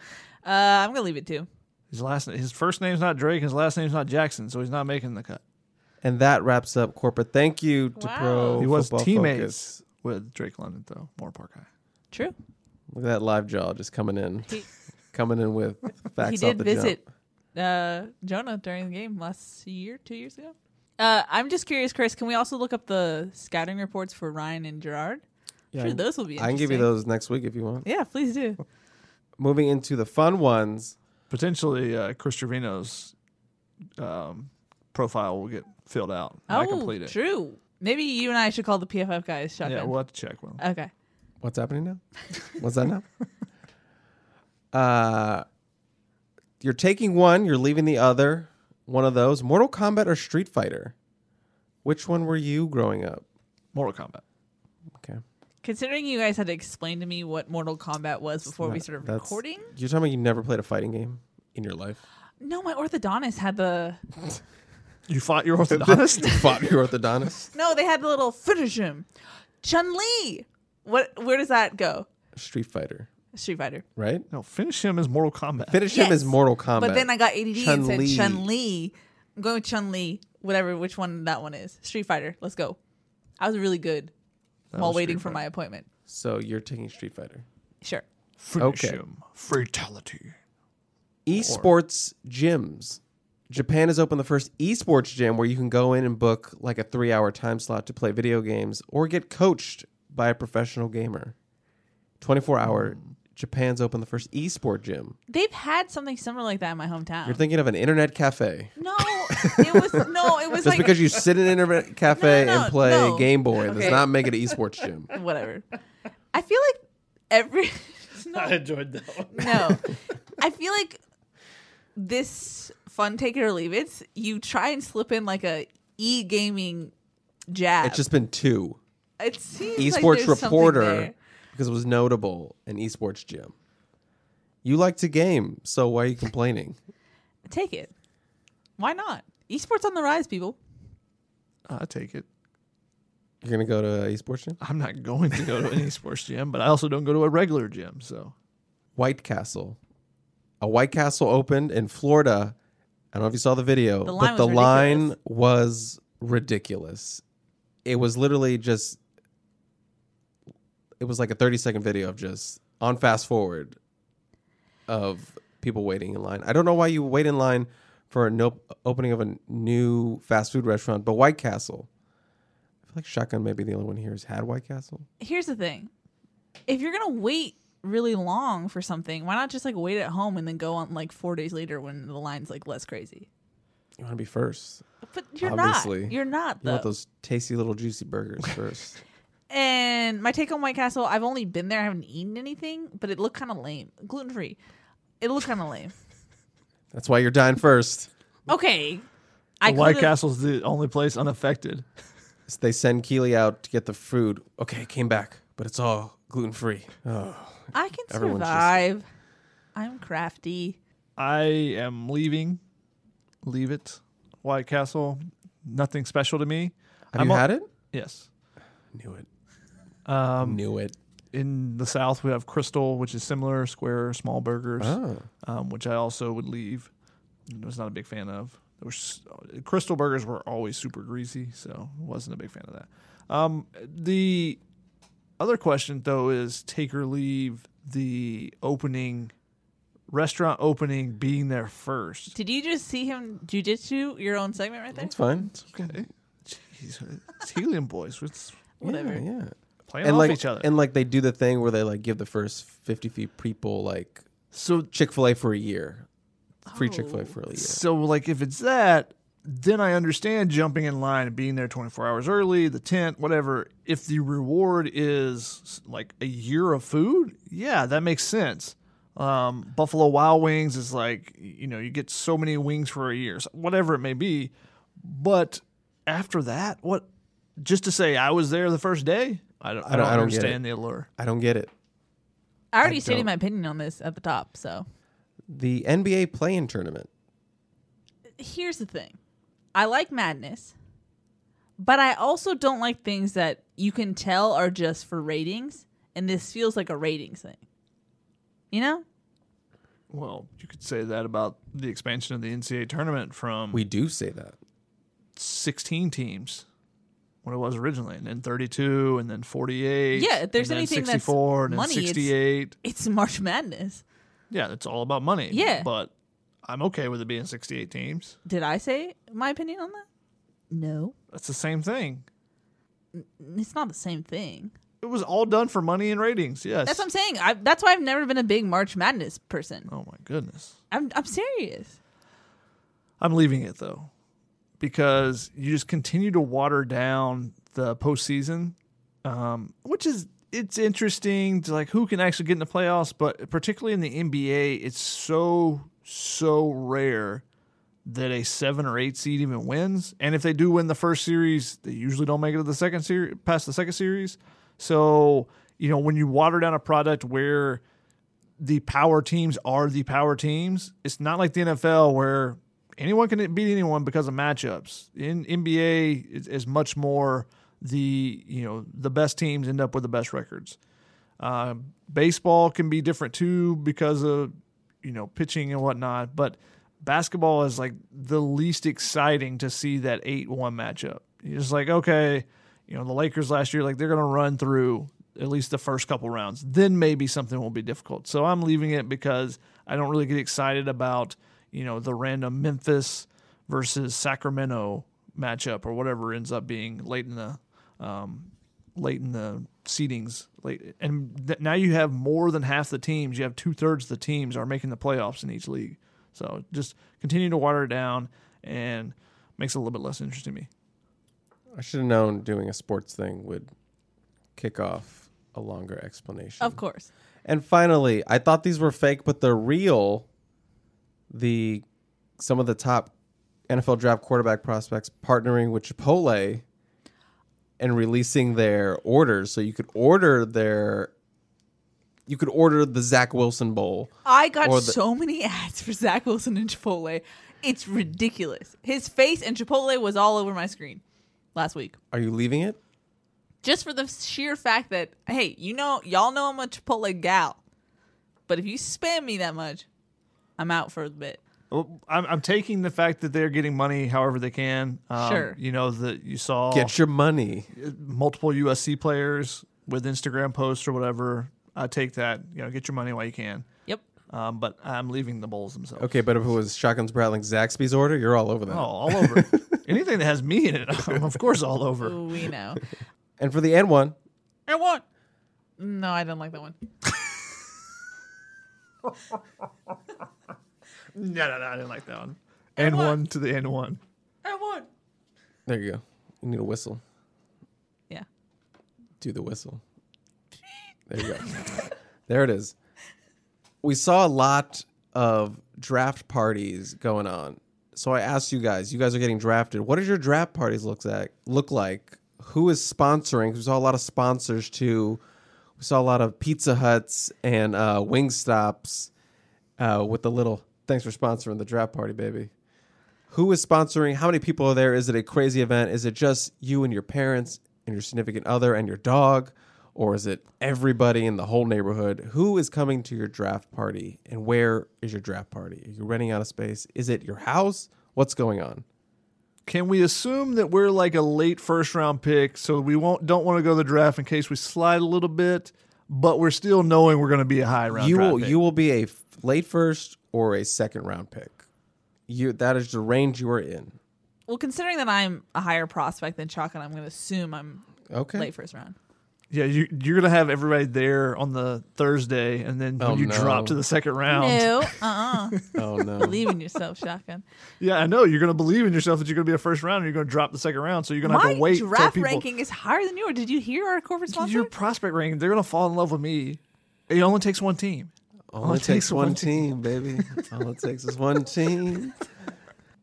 Uh, I'm gonna leave it too. His last, his first name's not Drake. His last name's not Jackson, so he's not making the cut. And that wraps up corporate. Thank you to Wow. Pro He was Football teammates Focus. with Drake London, though. Moorpark High. True. Look at that live jaw just coming in, He, coming in with facts he did the visit uh, Jonah during the game last year, two years ago. Uh, I'm just curious, Chris. Can we also look up the scouting reports for Ryan and Gerard? Yeah, sure, I- those will be. I can give you those next week if you want. Yeah, please do. Moving into the fun ones. Potentially, uh, Chris Trevino's um, profile will get filled out. when I oh, complete it. true. Maybe you and I should call the PFF guys. Shotgun. Yeah, we'll have to check with okay. What's happening now? What's that now? Uh, you're taking one, you're leaving the other. One of those, Mortal Kombat or Street Fighter. Which one were you growing up? Mortal Kombat. Okay. Considering you guys had to explain to me what Mortal Kombat was before we started recording, You're talking about you never played a fighting game in your life. no, my orthodontist had the You fought your orthodontist? You fought your orthodontist. no, they had the little finish him, Chun Li. What? Where does that go? Street Fighter, Street Fighter. right? no, finish him as Mortal Kombat. Finish him as Yes. Mortal Kombat. But then I got ADD and said Chun-Li. Chun Li. I'm going with Chun Li. Whatever, which one that one is. Street Fighter. Let's go. I was really good while was waiting Street for my appointment. So you're taking Street Fighter. Sure. Finish Okay. him. Fatality. Esports gyms. Japan has opened the first esports gym where you can go in and book like a three hour time slot to play video games or get coached by a professional gamer. 24 hour. Japan's opened the first esport gym. They've had something similar like that in my hometown. You're thinking of an internet cafe. no, it was no, it was Just like because you sit in an internet cafe No, no, and play no. Game Boy does Okay. not make it an esports gym. whatever. I feel like every no, enjoyed that one. no. I feel like this fun take it or leave it. You try and slip in like a e gaming jab. It's just been two. it seems Esports there's something reporter because it was notable an esports gym. You like to game, so why are you complaining? Take it. Why not? Esports on the rise, people. I take it. You're gonna go to a esports gym? I'm not going to go to an esports gym, but I also don't go to a regular gym. So White Castle. A White Castle opened in Florida. I don't know if you saw the video, The line but the was line was ridiculous. It was literally just it was like a 30 second video of just on fast forward of people waiting in line. I don't know why you wait in line for a no opening of a new fast food restaurant, but White Castle. I feel like Shotgun may be the only one here who's had White Castle. Here's the thing. If you're gonna wait really long for something, why not just like wait at home and then go on like four days later when the line's like less crazy? You want to be first. But you're Obviously. not. You're not You though. want those tasty little juicy burgers first. And my take on White Castle, I've only been there, I haven't eaten anything, but it looked kind of lame. Gluten free. It looked kind of lame. That's why you're dying first. Okay. I White could've- Castle's the only place unaffected. So they send Keely out to get the food. Okay, came back, but it's all gluten free. Oh, I can Everyone's just- survive. I'm crafty. I am leaving. Leave it. White Castle. Nothing special to me. have I'm you al- had it? Yes. Knew it. Um, Knew it. in the South, we have Krystal, which is similar, square, small burgers, Oh, um, which I also would leave. I was not a big fan of. There was Krystal burgers were always super greasy, so wasn't a big fan of that. Um, the other question though is take or leave the opening restaurant opening being there first. Did you just see him jujitsu your own segment right there? That's fine. It's okay. Jeez, it's Helium Boys. It's Whatever. Yeah, yeah. playing And off like, each other. and like they do the thing where they like give the first fifty feet people like so Chick Fil A for a year, free Oh. Chick Fil A for a year. So, like, if it's that, then I understand jumping in line and being there 24 hours early, the tent, whatever. If the reward is like a year of food, yeah, that makes sense. Um, Buffalo Wild Wings is like, you know, you get so many wings for a year, so whatever it may be. But after that, what? Just to say I was there the first day? I don't, I don't, I don't get understand the allure. I don't get it. I already I stated don't. my opinion on this at the top. So The NBA play-in tournament. here's the thing I like madness, but I also don't like things that you can tell are just for ratings. And this feels like a ratings thing. You know? Well, you could say that about the expansion of the NCAA tournament from We do say that. 16 teams what it was originally and then 32 and then 48 Yeah, if there's and then anything that's 64 and then money, it's- It's March Madness. yeah it's all about money Yeah. but i'm okay with it being 68 teams Did I say my opinion on that? No. that's the same thing It's not the same thing. it was all done for money and ratings yes That's what I'm saying. I, that's why I've never been a big March Madness person. oh my goodness I'm I'm serious. i'm leaving it though because you just continue to water down the postseason um, which is it's interesting to like who can actually get in the playoffs, but particularly in the NBA, it's so so rare that a seven or eight seed even wins. And if they do win the first series, they usually don't make it to the second series, past the second series. So, you know, when you water down a product where the power teams are the power teams, it's not like the NFL where anyone can beat anyone because of matchups. In NBA is much more the, you know, the best teams end up with the best records. Uh, baseball can be different too because of, you know, pitching and whatnot, but basketball is like the least exciting to see that 8 1 matchup. You're just like, okay, you know, the Lakers last year, like they're to run through at least the first couple rounds. Then maybe something will be difficult. So I'm leaving it because I don't really get excited about, you know, the random Memphis versus Sacramento matchup or whatever ends up being late in the um, late in the seedings. Late, and th- now you have more than half the teams. You have two thirds of the teams are making the playoffs in each league. So just continue to water it down and makes it a little bit less interesting to me. I should have known doing a sports thing would kick off a longer explanation. Of course. And finally, I thought these were fake, but they're real. The some of the top NFL draft quarterback prospects partnering with Chipotle and releasing their orders, so you could order their you could order the Zach Wilson Bowl. I got the- so many ads for Zach Wilson and Chipotle. It's ridiculous. His face and Chipotle was all over my screen last week. Are you leaving it? Just for the sheer fact that, hey, you know, y'all know I'm a Chipotle gal. But if you spam me that much, I'm out for a bit. Well, I'm, I'm taking the fact that they're getting money however they can. Um, Sure. You know that you saw Get your money. multiple USC players with Instagram posts or whatever. I take that. You know, get your money while you can. Yep. Um, but I'm leaving the Bulls themselves. Okay, but if it was Shotguns Brattling Zaxby's order, you're all over that. Oh, all over. Anything that has me in it, I'm of course all over. We know. And for the N one, I want. No, I didn't like that one. No, no, no, I didn't like that one. And one to the N one. I one. there you go. You need a whistle. Yeah. do the whistle. There you go. there it is. We saw a lot of draft parties going on. So I asked you guys, you guys are getting drafted. What does your draft parties look like? Look like? Who is sponsoring? We saw a lot of sponsors too. We saw a lot of Pizza Huts and uh, Wing Stops uh, with the little thanks for sponsoring the draft party, baby. Who is sponsoring? How many people are there? Is it a crazy event? Is it just you and your parents and your significant other and your dog? Or is it everybody in the whole neighborhood? Who is coming to your draft party and where is your draft party? Are you renting out a space? Is it your house? What's going on? Can we assume that we're like a late first round pick, so we won't don't want to go to the draft in case we slide a little bit, but we're still knowing we're going to be a high round. you will pick. you will be a late first or a second round pick. You that is the range you are in. Well, considering that I'm a higher prospect than Shotgun, I'm going to assume I'm Okay. late first round. Yeah, you, you're gonna have everybody there on the Thursday, and then when Oh, you no. drop to the second round, No, uh, uh Oh no. believe in yourself, Shotgun. yeah, I know you're gonna believe in yourself that you're gonna be a first round, and you're gonna drop the second round, so you're gonna have to wait till draft people. ranking is higher than yours. Did you hear our corporate sponsor? Your prospect ranking, they're gonna fall in love with me. It only takes one team. All it takes one team, baby. All it takes is one team.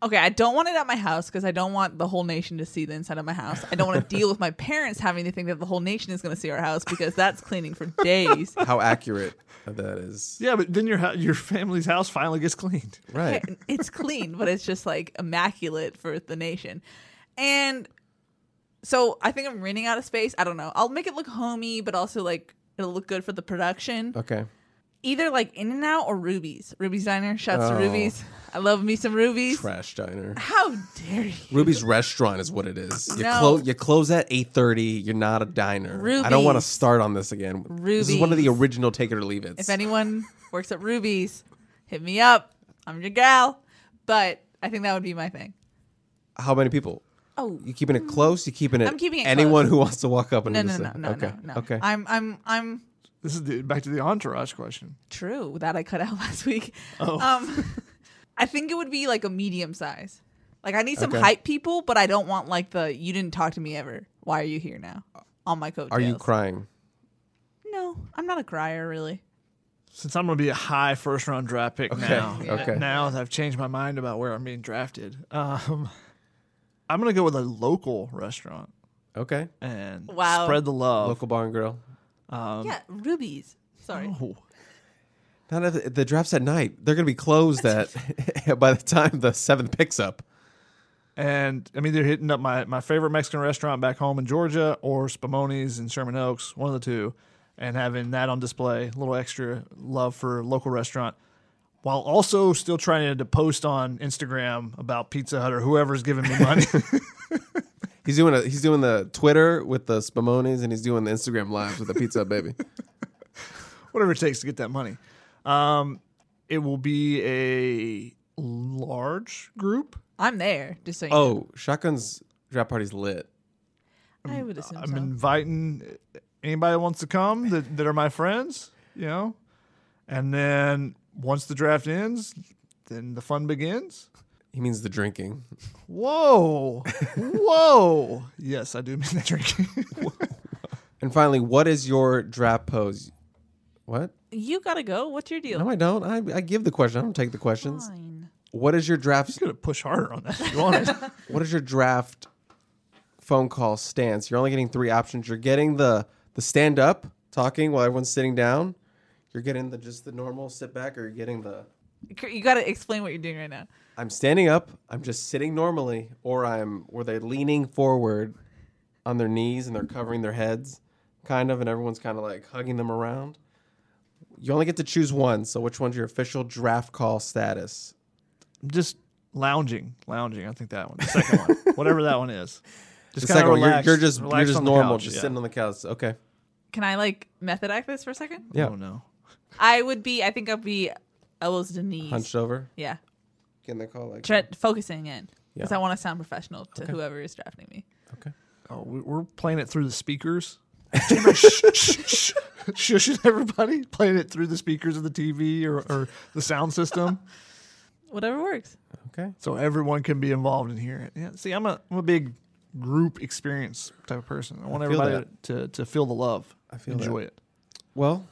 Okay, I don't want it at my house because I don't want the whole nation to see the inside of my house. I don't want to deal with my parents having to think that the whole nation is going to see our house because that's cleaning for days. How accurate that is. Yeah, but then your hou- your family's house finally gets cleaned. Right. it's clean, but it's just like immaculate for the nation. And so I think I'm running out of space. I don't know. I'll make it look homey, but also like it'll look good for the production. Okay. Either like In and Out or Ruby's. Ruby's Diner. Shouts to Oh. Ruby's. I love me some Ruby's. Trash diner. How dare you? Ruby's restaurant is what it is. You, No. clo- you close at 8.30. You're not a diner. I don't want to Ruby's. start on this again. This is one of the Ruby's. original Take It or Leave It. If anyone works at Ruby's, hit me up. I'm your gal. But I think that would be my thing. How many people? Oh, You keeping it close? You keeping it? I'm keeping it Anyone close. who wants to walk up and no, no, just no, no, okay. no, no. Okay. I'm, I'm, I'm This is the, back to the entourage question. true that I cut out last week. Oh. Um, I think it would be like a medium size. Like I need some Okay. hype people, but I don't want like the you didn't talk to me ever. Why are you here now? On my coattails. Are you crying? No, I'm not a crier really. Since I'm going to be a high first round draft pick now, okay. now that I've changed my mind about where I'm being drafted, um, I'm going to go with a local restaurant. Okay. and Wow. spread the love. Local bar and grill. Um, yeah, Ruby's. Sorry. Oh. Not if the, the draft's at night. They're gonna be closed at by the time the seventh picks up. And I mean, they're hitting up my, my favorite Mexican restaurant back home in Georgia or Spumoni's in Sherman Oaks, one of the two, and having that on display, a little extra love for local restaurant, while also still trying to post on Instagram about Pizza Hut or whoever's giving me money. He's doing a, he's doing the Twitter with the Spumonis and he's doing the Instagram lives with the Pizza Hut baby. whatever it takes to get that money. Um, it will be a large group. I'm there. Just so you know. Oh, Shotgun's draft party's lit. I would assume I'm so. inviting anybody that wants to come that, that are my friends, you know. And then once the draft ends, then the fun begins. He means the drinking. Whoa. Whoa. Yes, I do mean that drinking. And finally, what is your draft pose? What? you gotta go. What's your deal? No, I don't. I, I give the question. I don't take the questions. Fine. What is your draft? You gonna push harder on that if you want it. What is your draft phone call stance? You're only getting three options. You're getting the the stand up talking while everyone's sitting down. You're getting the just the normal sit back, or you're getting the You gotta explain what you're doing right now. I'm standing up. I'm just sitting normally, or I'm where they're leaning forward on their knees and they're covering their heads, kind of, and everyone's kind of like hugging them around. You only get to choose one. So which one's your official draft call status? Just lounging. Lounging. I think that one. The second one. Whatever that one is. Just The kind second of one, you're, you're just you're just normal, couch, just yeah. sitting on the couch. Okay. Can I like method act this for a second? Yeah. Oh no. I would be. I think I'd be elbows to knees. Hunched over. Yeah. Getting the call like Try, focusing in because Yeah. I want to sound professional to whoever is drafting me. Okay. Oh, we- we're playing it through the speakers. shh, shh, shh, shushing everybody, playing it through the speakers of the TV or, or the sound system, Whatever works. Okay. so everyone can be involved in here. Yeah, see, I'm a I'm a big group experience type of person. I want I feel everybody to to feel the love, I feel enjoy that. it. Well,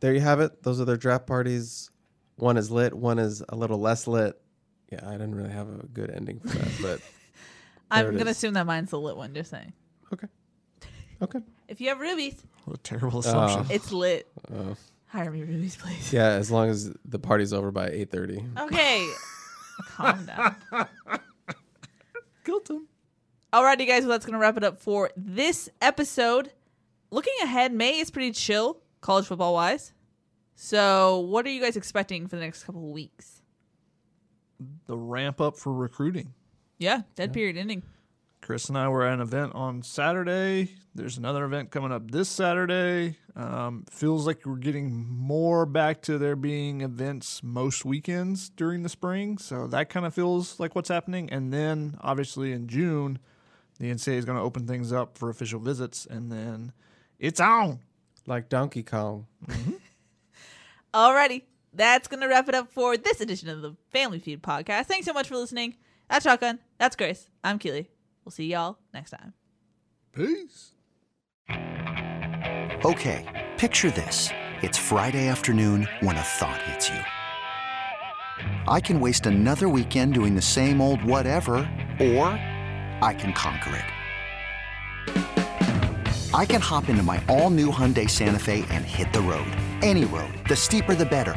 there you have it. Those are their draft parties. One is lit. One is a little less lit. Yeah, I didn't really have a good ending for that, but I'm gonna is. assume that mine's the lit one. Just saying. okay. Okay. If you have Ruby's, What a terrible uh, assumption. it's lit. Oh. Hire me Ruby's, please. Yeah, as long as the party's over by eight thirty. Okay. Calm down. Guilt 'em. Alrighty, guys. Well, that's gonna wrap it up for this episode. Looking ahead, May is pretty chill, college football wise. So, what are you guys expecting for the next couple of weeks? The ramp up for recruiting. Yeah, dead period ending. Chris and I were at an event on Saturday. There's another event coming up this Saturday. Um, feels like we're getting more back to there being events most weekends during the spring. So that kind of feels like what's happening. And then obviously in June, the NCAA is going to open things up for official visits. And then it's on. Like Donkey Kong. Alrighty, that's gonna wrap it up for this edition of the Family Feud podcast. Thanks so much for listening. That's Shotgun. That's Grace. I'm Keely. We'll see y'all next time. Peace. Okay, picture this. It's Friday afternoon when a thought hits you. I can waste another weekend doing the same old whatever, or I can conquer it. I can hop into my all new Hyundai Santa Fe and hit the road. Any road. The steeper, the better.